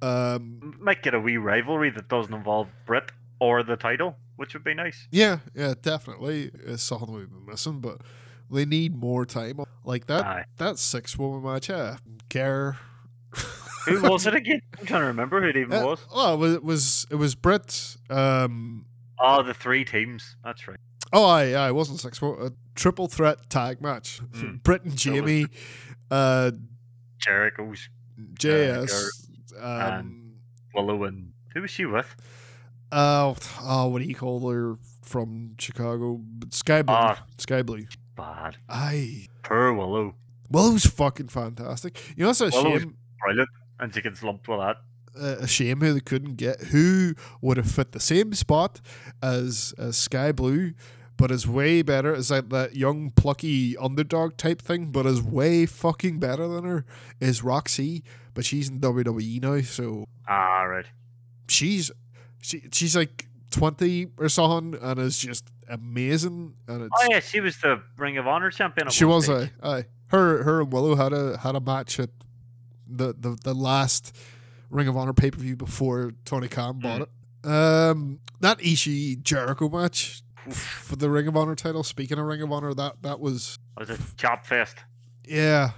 S1: Um,
S2: Might get a wee rivalry that doesn't involve Britt or the title, which would be nice.
S1: yeah, yeah, definitely. It's something we've been missing, but they need more time. Like that,
S2: Aye.
S1: that six woman match. Yeah, care.
S2: Who *laughs* was it again? I'm trying to remember who it even
S1: Uh,
S2: was.
S1: Oh, it was it was, it was Britt. Um,
S2: Oh, the three teams. That's right.
S1: oh, I I wasn't six. A triple threat tag match.
S2: Mm.
S1: Britt and Jamie, uh,
S2: Jericho's
S1: JS, um,
S2: Willow and who was she with?
S1: Oh, oh, what do you call her from Chicago? Skye Blue.
S2: Ah.
S1: Skye Blue.
S2: Bad.
S1: Aye.
S2: Poor Willow.
S1: Willow's fucking fantastic. You know, it's a
S2: Willow's-
S1: shame.
S2: Brilliant. And she gets lumped with that.
S1: uh, a shame who they couldn't get who would have fit the same spot as, as Skye Blue, but is way better. Is like that young plucky underdog type thing, but is way fucking better than her. Is Roxy, but she's in WWE now, so
S2: Ah, right.
S1: she's she she's like twenty or something, and is just amazing. And it's
S2: Oh yeah, she was the Ring of Honor champion.
S1: She was
S2: stage.
S1: a. Her her and Willow had a had a match at the the, the last Ring of Honor pay per view before Tony Khan bought it. Um, that Ishii Jericho match for the Ring of Honor title. Speaking of Ring of Honor, that that was
S2: Was it Chop Fest?
S1: yeah.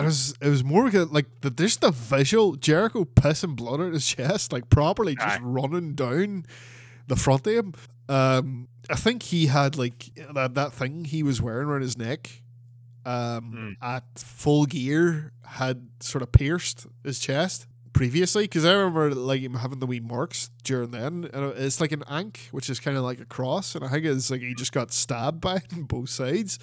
S1: It was it was more like, like the just the visual Jericho pissing blood out his chest, like properly just
S2: Aye.
S1: running down the front of him. Um, I think he had like that that thing he was wearing around his neck. Um, at full gear had sort of pierced his chest previously because I remember like him having the wee marks during then, and it's like an ankh, which is kind of like a cross, and I think it's like he just got stabbed *laughs* by it on both sides,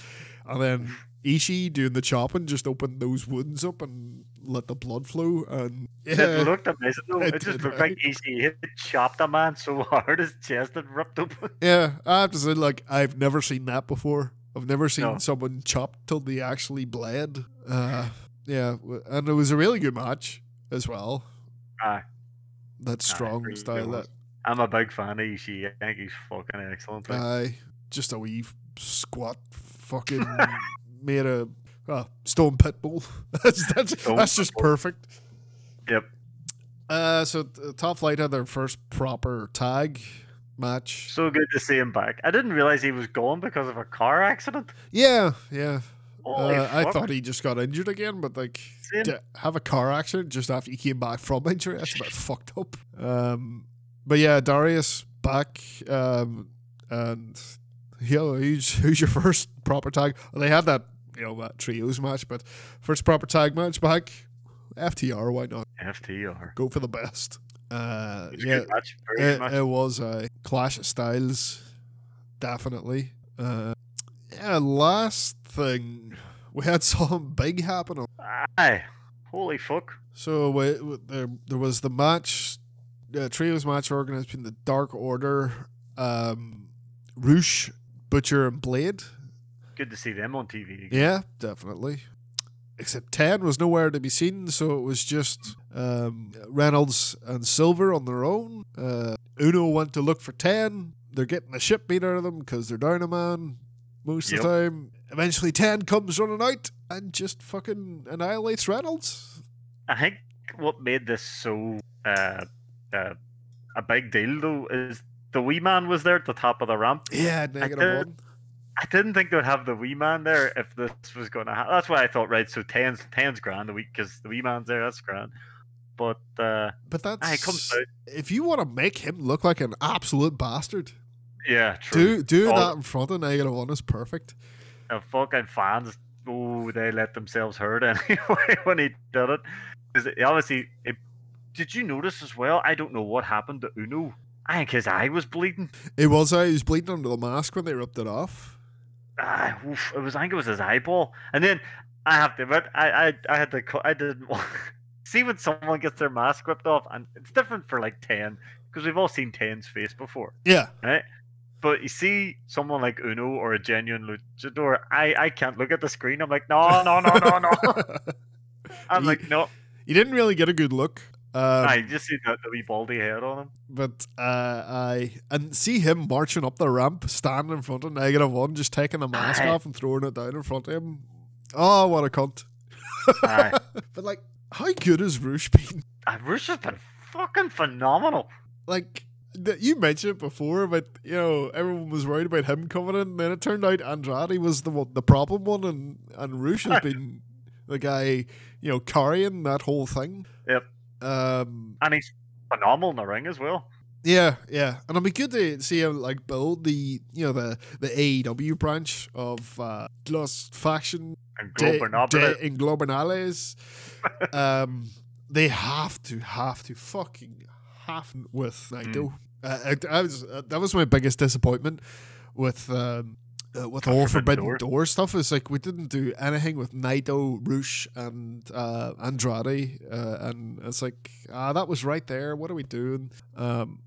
S1: and then Ishii doing the chopping just opened those wounds up and let the blood flow, and yeah, It *laughs*
S2: looked amazing though.
S1: it
S2: It, just looked like he hit chopped a man so hard his chest had ripped open. *laughs*
S1: yeah, I have to say like I've never seen that before. I've never seen
S2: No.
S1: someone chopped till they actually bled. Uh, yeah, and it was a really good match as well.
S2: Aye.
S1: That strong style. That
S2: I'm a big fan of Ishii. I think he's fucking excellent.
S1: Aye, just a wee squat fucking *laughs* made a uh, stone pit bull. *laughs* that's that's,
S2: Stone
S1: that's just perfect.
S2: Yep.
S1: Uh, so Top Flight had their first proper tag match.
S2: So good to see him back. I didn't realize he was gone because of a car accident.
S1: Yeah, yeah. Uh, I thought he just got injured again, but like have a car accident just after he came back from injury, that's a bit *laughs* fucked up. Um, but yeah, Darius back, um, and know, who's who's your first proper tag? They had that you know that trios match, but first proper tag match back, FTR. Why not
S2: FTR.
S1: go for the best? Uh,
S2: It was a
S1: yeah,
S2: match.
S1: It, it was a clash of styles, definitely. Uh, yeah, last thing we had *laughs* something big happen.
S2: Aye. Holy fuck.
S1: So we, we- there, there was the match, uh, trios match organized between the Dark Order, um, Rush, Butcher, and Blade.
S2: Good to see them on TV again.
S1: Yeah, definitely. Except Ten was nowhere to be seen, so it was just um, Reynolds and Silver on their own. Uh, Uno went to look for Ten. They're getting the ship beat out of them because they're down a man most of the time. Eventually, Ten comes running out and just fucking annihilates Reynolds.
S2: I think what made this so uh, uh, a big deal though is the wee man was there at the top of the ramp.
S1: Yeah, negative one.
S2: I didn't think they'd have the wee man there if this was going to happen. That's why I thought, right, so 10's, 10's grand a week because the wee man's there, that's grand. But uh,
S1: But that's
S2: aye, comes out.
S1: if you want to make him look like an absolute bastard,
S2: Yeah, true.
S1: do do
S2: All-
S1: that in front of negative one is perfect.
S2: The fucking fans, oh, they let themselves hurt *laughs* anyway when he did it. 'Cause it- obviously, it, did you notice as well? I don't know what happened to Uno. I think his eye was bleeding.
S1: It was uh, he was bleeding under the mask when they ripped it off.
S2: Ah, oof, it was. I think it was his eyeball. And then I have to admit, I, I, I had to. I didn't *laughs* see when someone gets their mask ripped off, and it's different for like ten because we've all seen Ten's face before,
S1: Yeah.
S2: right? But you see someone like Uno or a genuine luchador, I, I can't look at the screen. I'm like, no, no, no, no, no. *laughs* I'm
S1: You-
S2: like, no.
S1: you didn't really get a good look. Um,
S2: I just see the, the wee baldy head on him.
S1: but uh, I and see him marching up the ramp, standing in front of negative one, just taking the mask
S2: Aye.
S1: off and throwing it down in front of him. Oh, what a cunt!
S2: Aye. *laughs*
S1: But like, how good has Rush been?
S2: Uh, Rush has been fucking phenomenal.
S1: Like th- you mentioned it before, but you know everyone was worried about him coming in. And then it turned out Andrade was the one, the problem one, and and Rush has been the guy you know carrying that whole thing.
S2: Yep.
S1: Um.
S2: And he's phenomenal in the ring as well.
S1: Yeah, yeah, and it'll be good to see him like build the you know the the AEW branch of uh, Los Faction
S2: And
S1: de,
S2: Globe
S1: de Ingobernables. *laughs* um, they have to, have to, fucking have with Naito. Uh, I, I was uh, that was my biggest disappointment with um, uh, with all
S2: Forbidden Door.
S1: Door. stuff. Is like we didn't do anything with Naito, Rush, and uh, Andrade, uh, and it's like ah, that was right there. What are we doing? Um,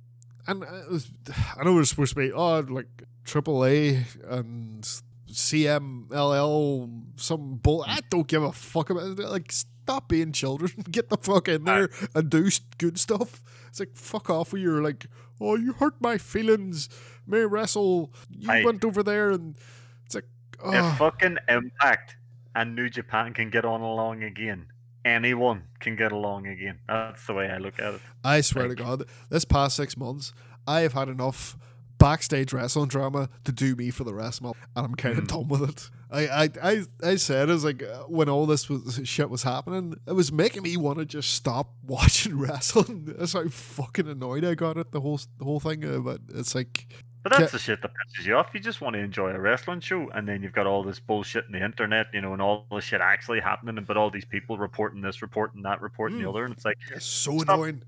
S1: and it was, I know we're supposed to be oh like AAA and CMLL some bull. I don't give a fuck about it. Like stop being children. *laughs* Get the fuck in there and do good stuff. It's like fuck off with your like oh you hurt my feelings. May wrestle. You
S2: Aye.
S1: went over there and it's like oh
S2: If fucking Impact and New Japan can get on along again, anyone can get along again. That's the way I look at it.
S1: I swear to
S2: Like-
S1: God, this past six months, I have had enough backstage wrestling drama to do me for the rest of my and I'm kind of
S2: Mm.
S1: done with it. I, I, I, I said, it was like, uh, when all this was, shit was happening, it was making me want to just stop *laughs* watching wrestling. That's how fucking annoyed I got at the whole, the whole thing. Uh, but it's like,
S2: But that's
S1: Yeah.
S2: the shit that pisses you off. You just want to enjoy a wrestling show, and then you've got all this bullshit in the internet, you know, and all this shit actually happening, and but all these people reporting this, reporting that, reporting
S1: Mm.
S2: the other, and it's like,
S1: it's so
S2: Stop.
S1: annoying.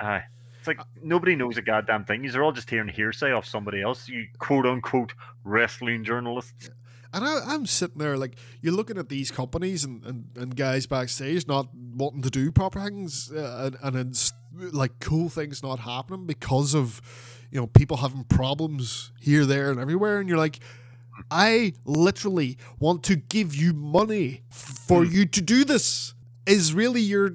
S2: aye. It's like nobody knows a goddamn thing. You're all just hearing hearsay off somebody else. You quote unquote wrestling journalists.
S1: And I, I'm sitting there like you're looking at these companies and, and, and guys backstage not wanting to do proper things uh, and and it's like cool things not happening because of you know people having problems here, there, and everywhere, and you're like. I literally want to give you money for
S2: Hmm.
S1: you to do this. Is really your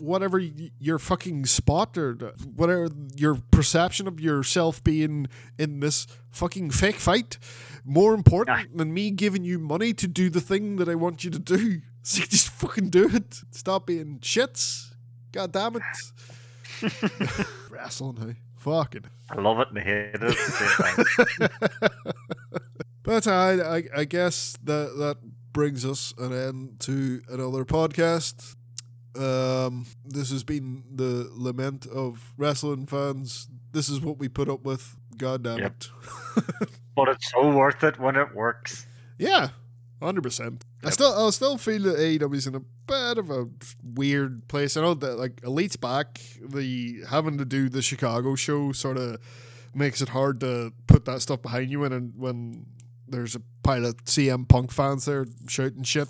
S1: whatever your fucking spot or whatever your perception of yourself being in this fucking fake fight more important than me giving you money to do the thing that I want you to do. *laughs* So you just fucking do it. Stop being shits. God damn it. *laughs* Wrestling, hey fucking.
S2: I love it and hate it. *laughs*
S1: but I, I, I guess that that brings us an end to another podcast. Um, this has been the lament of wrestling fans. This is what we put up with. God damn
S2: yep.
S1: it. *laughs*
S2: but it's so worth it when it works.
S1: Yeah, 100%. I still I still feel that AEW's in a bit of a weird place. I know that like Elite's back, the having to do the Chicago show sort of makes it hard to put that stuff behind you when when there's a pile of CM Punk fans there shouting shit.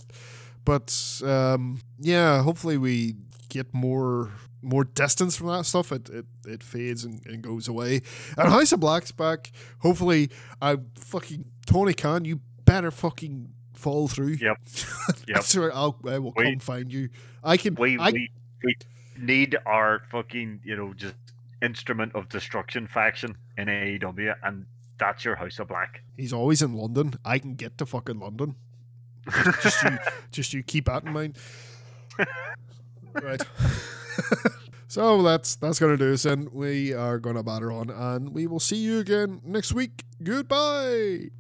S1: But um, yeah, hopefully we get more more distance from that stuff. It it, it fades and, and goes away. And House of Black's back. Hopefully, I fucking Tony Khan, you better fucking fall through.
S2: Yep.
S1: I *laughs*
S2: Yep.
S1: swear, I'll I will
S2: We-
S1: come find you. I can.
S2: We,
S1: I,
S2: we we need our fucking you know just instrument of destruction faction in AEW, and that's your House of Black.
S1: he's always in London. I can get to fucking London. Just you, *laughs* just you keep that in mind. *laughs* right. so that's that's gonna do us, and we are gonna batter on, and we will see you again next week. Goodbye.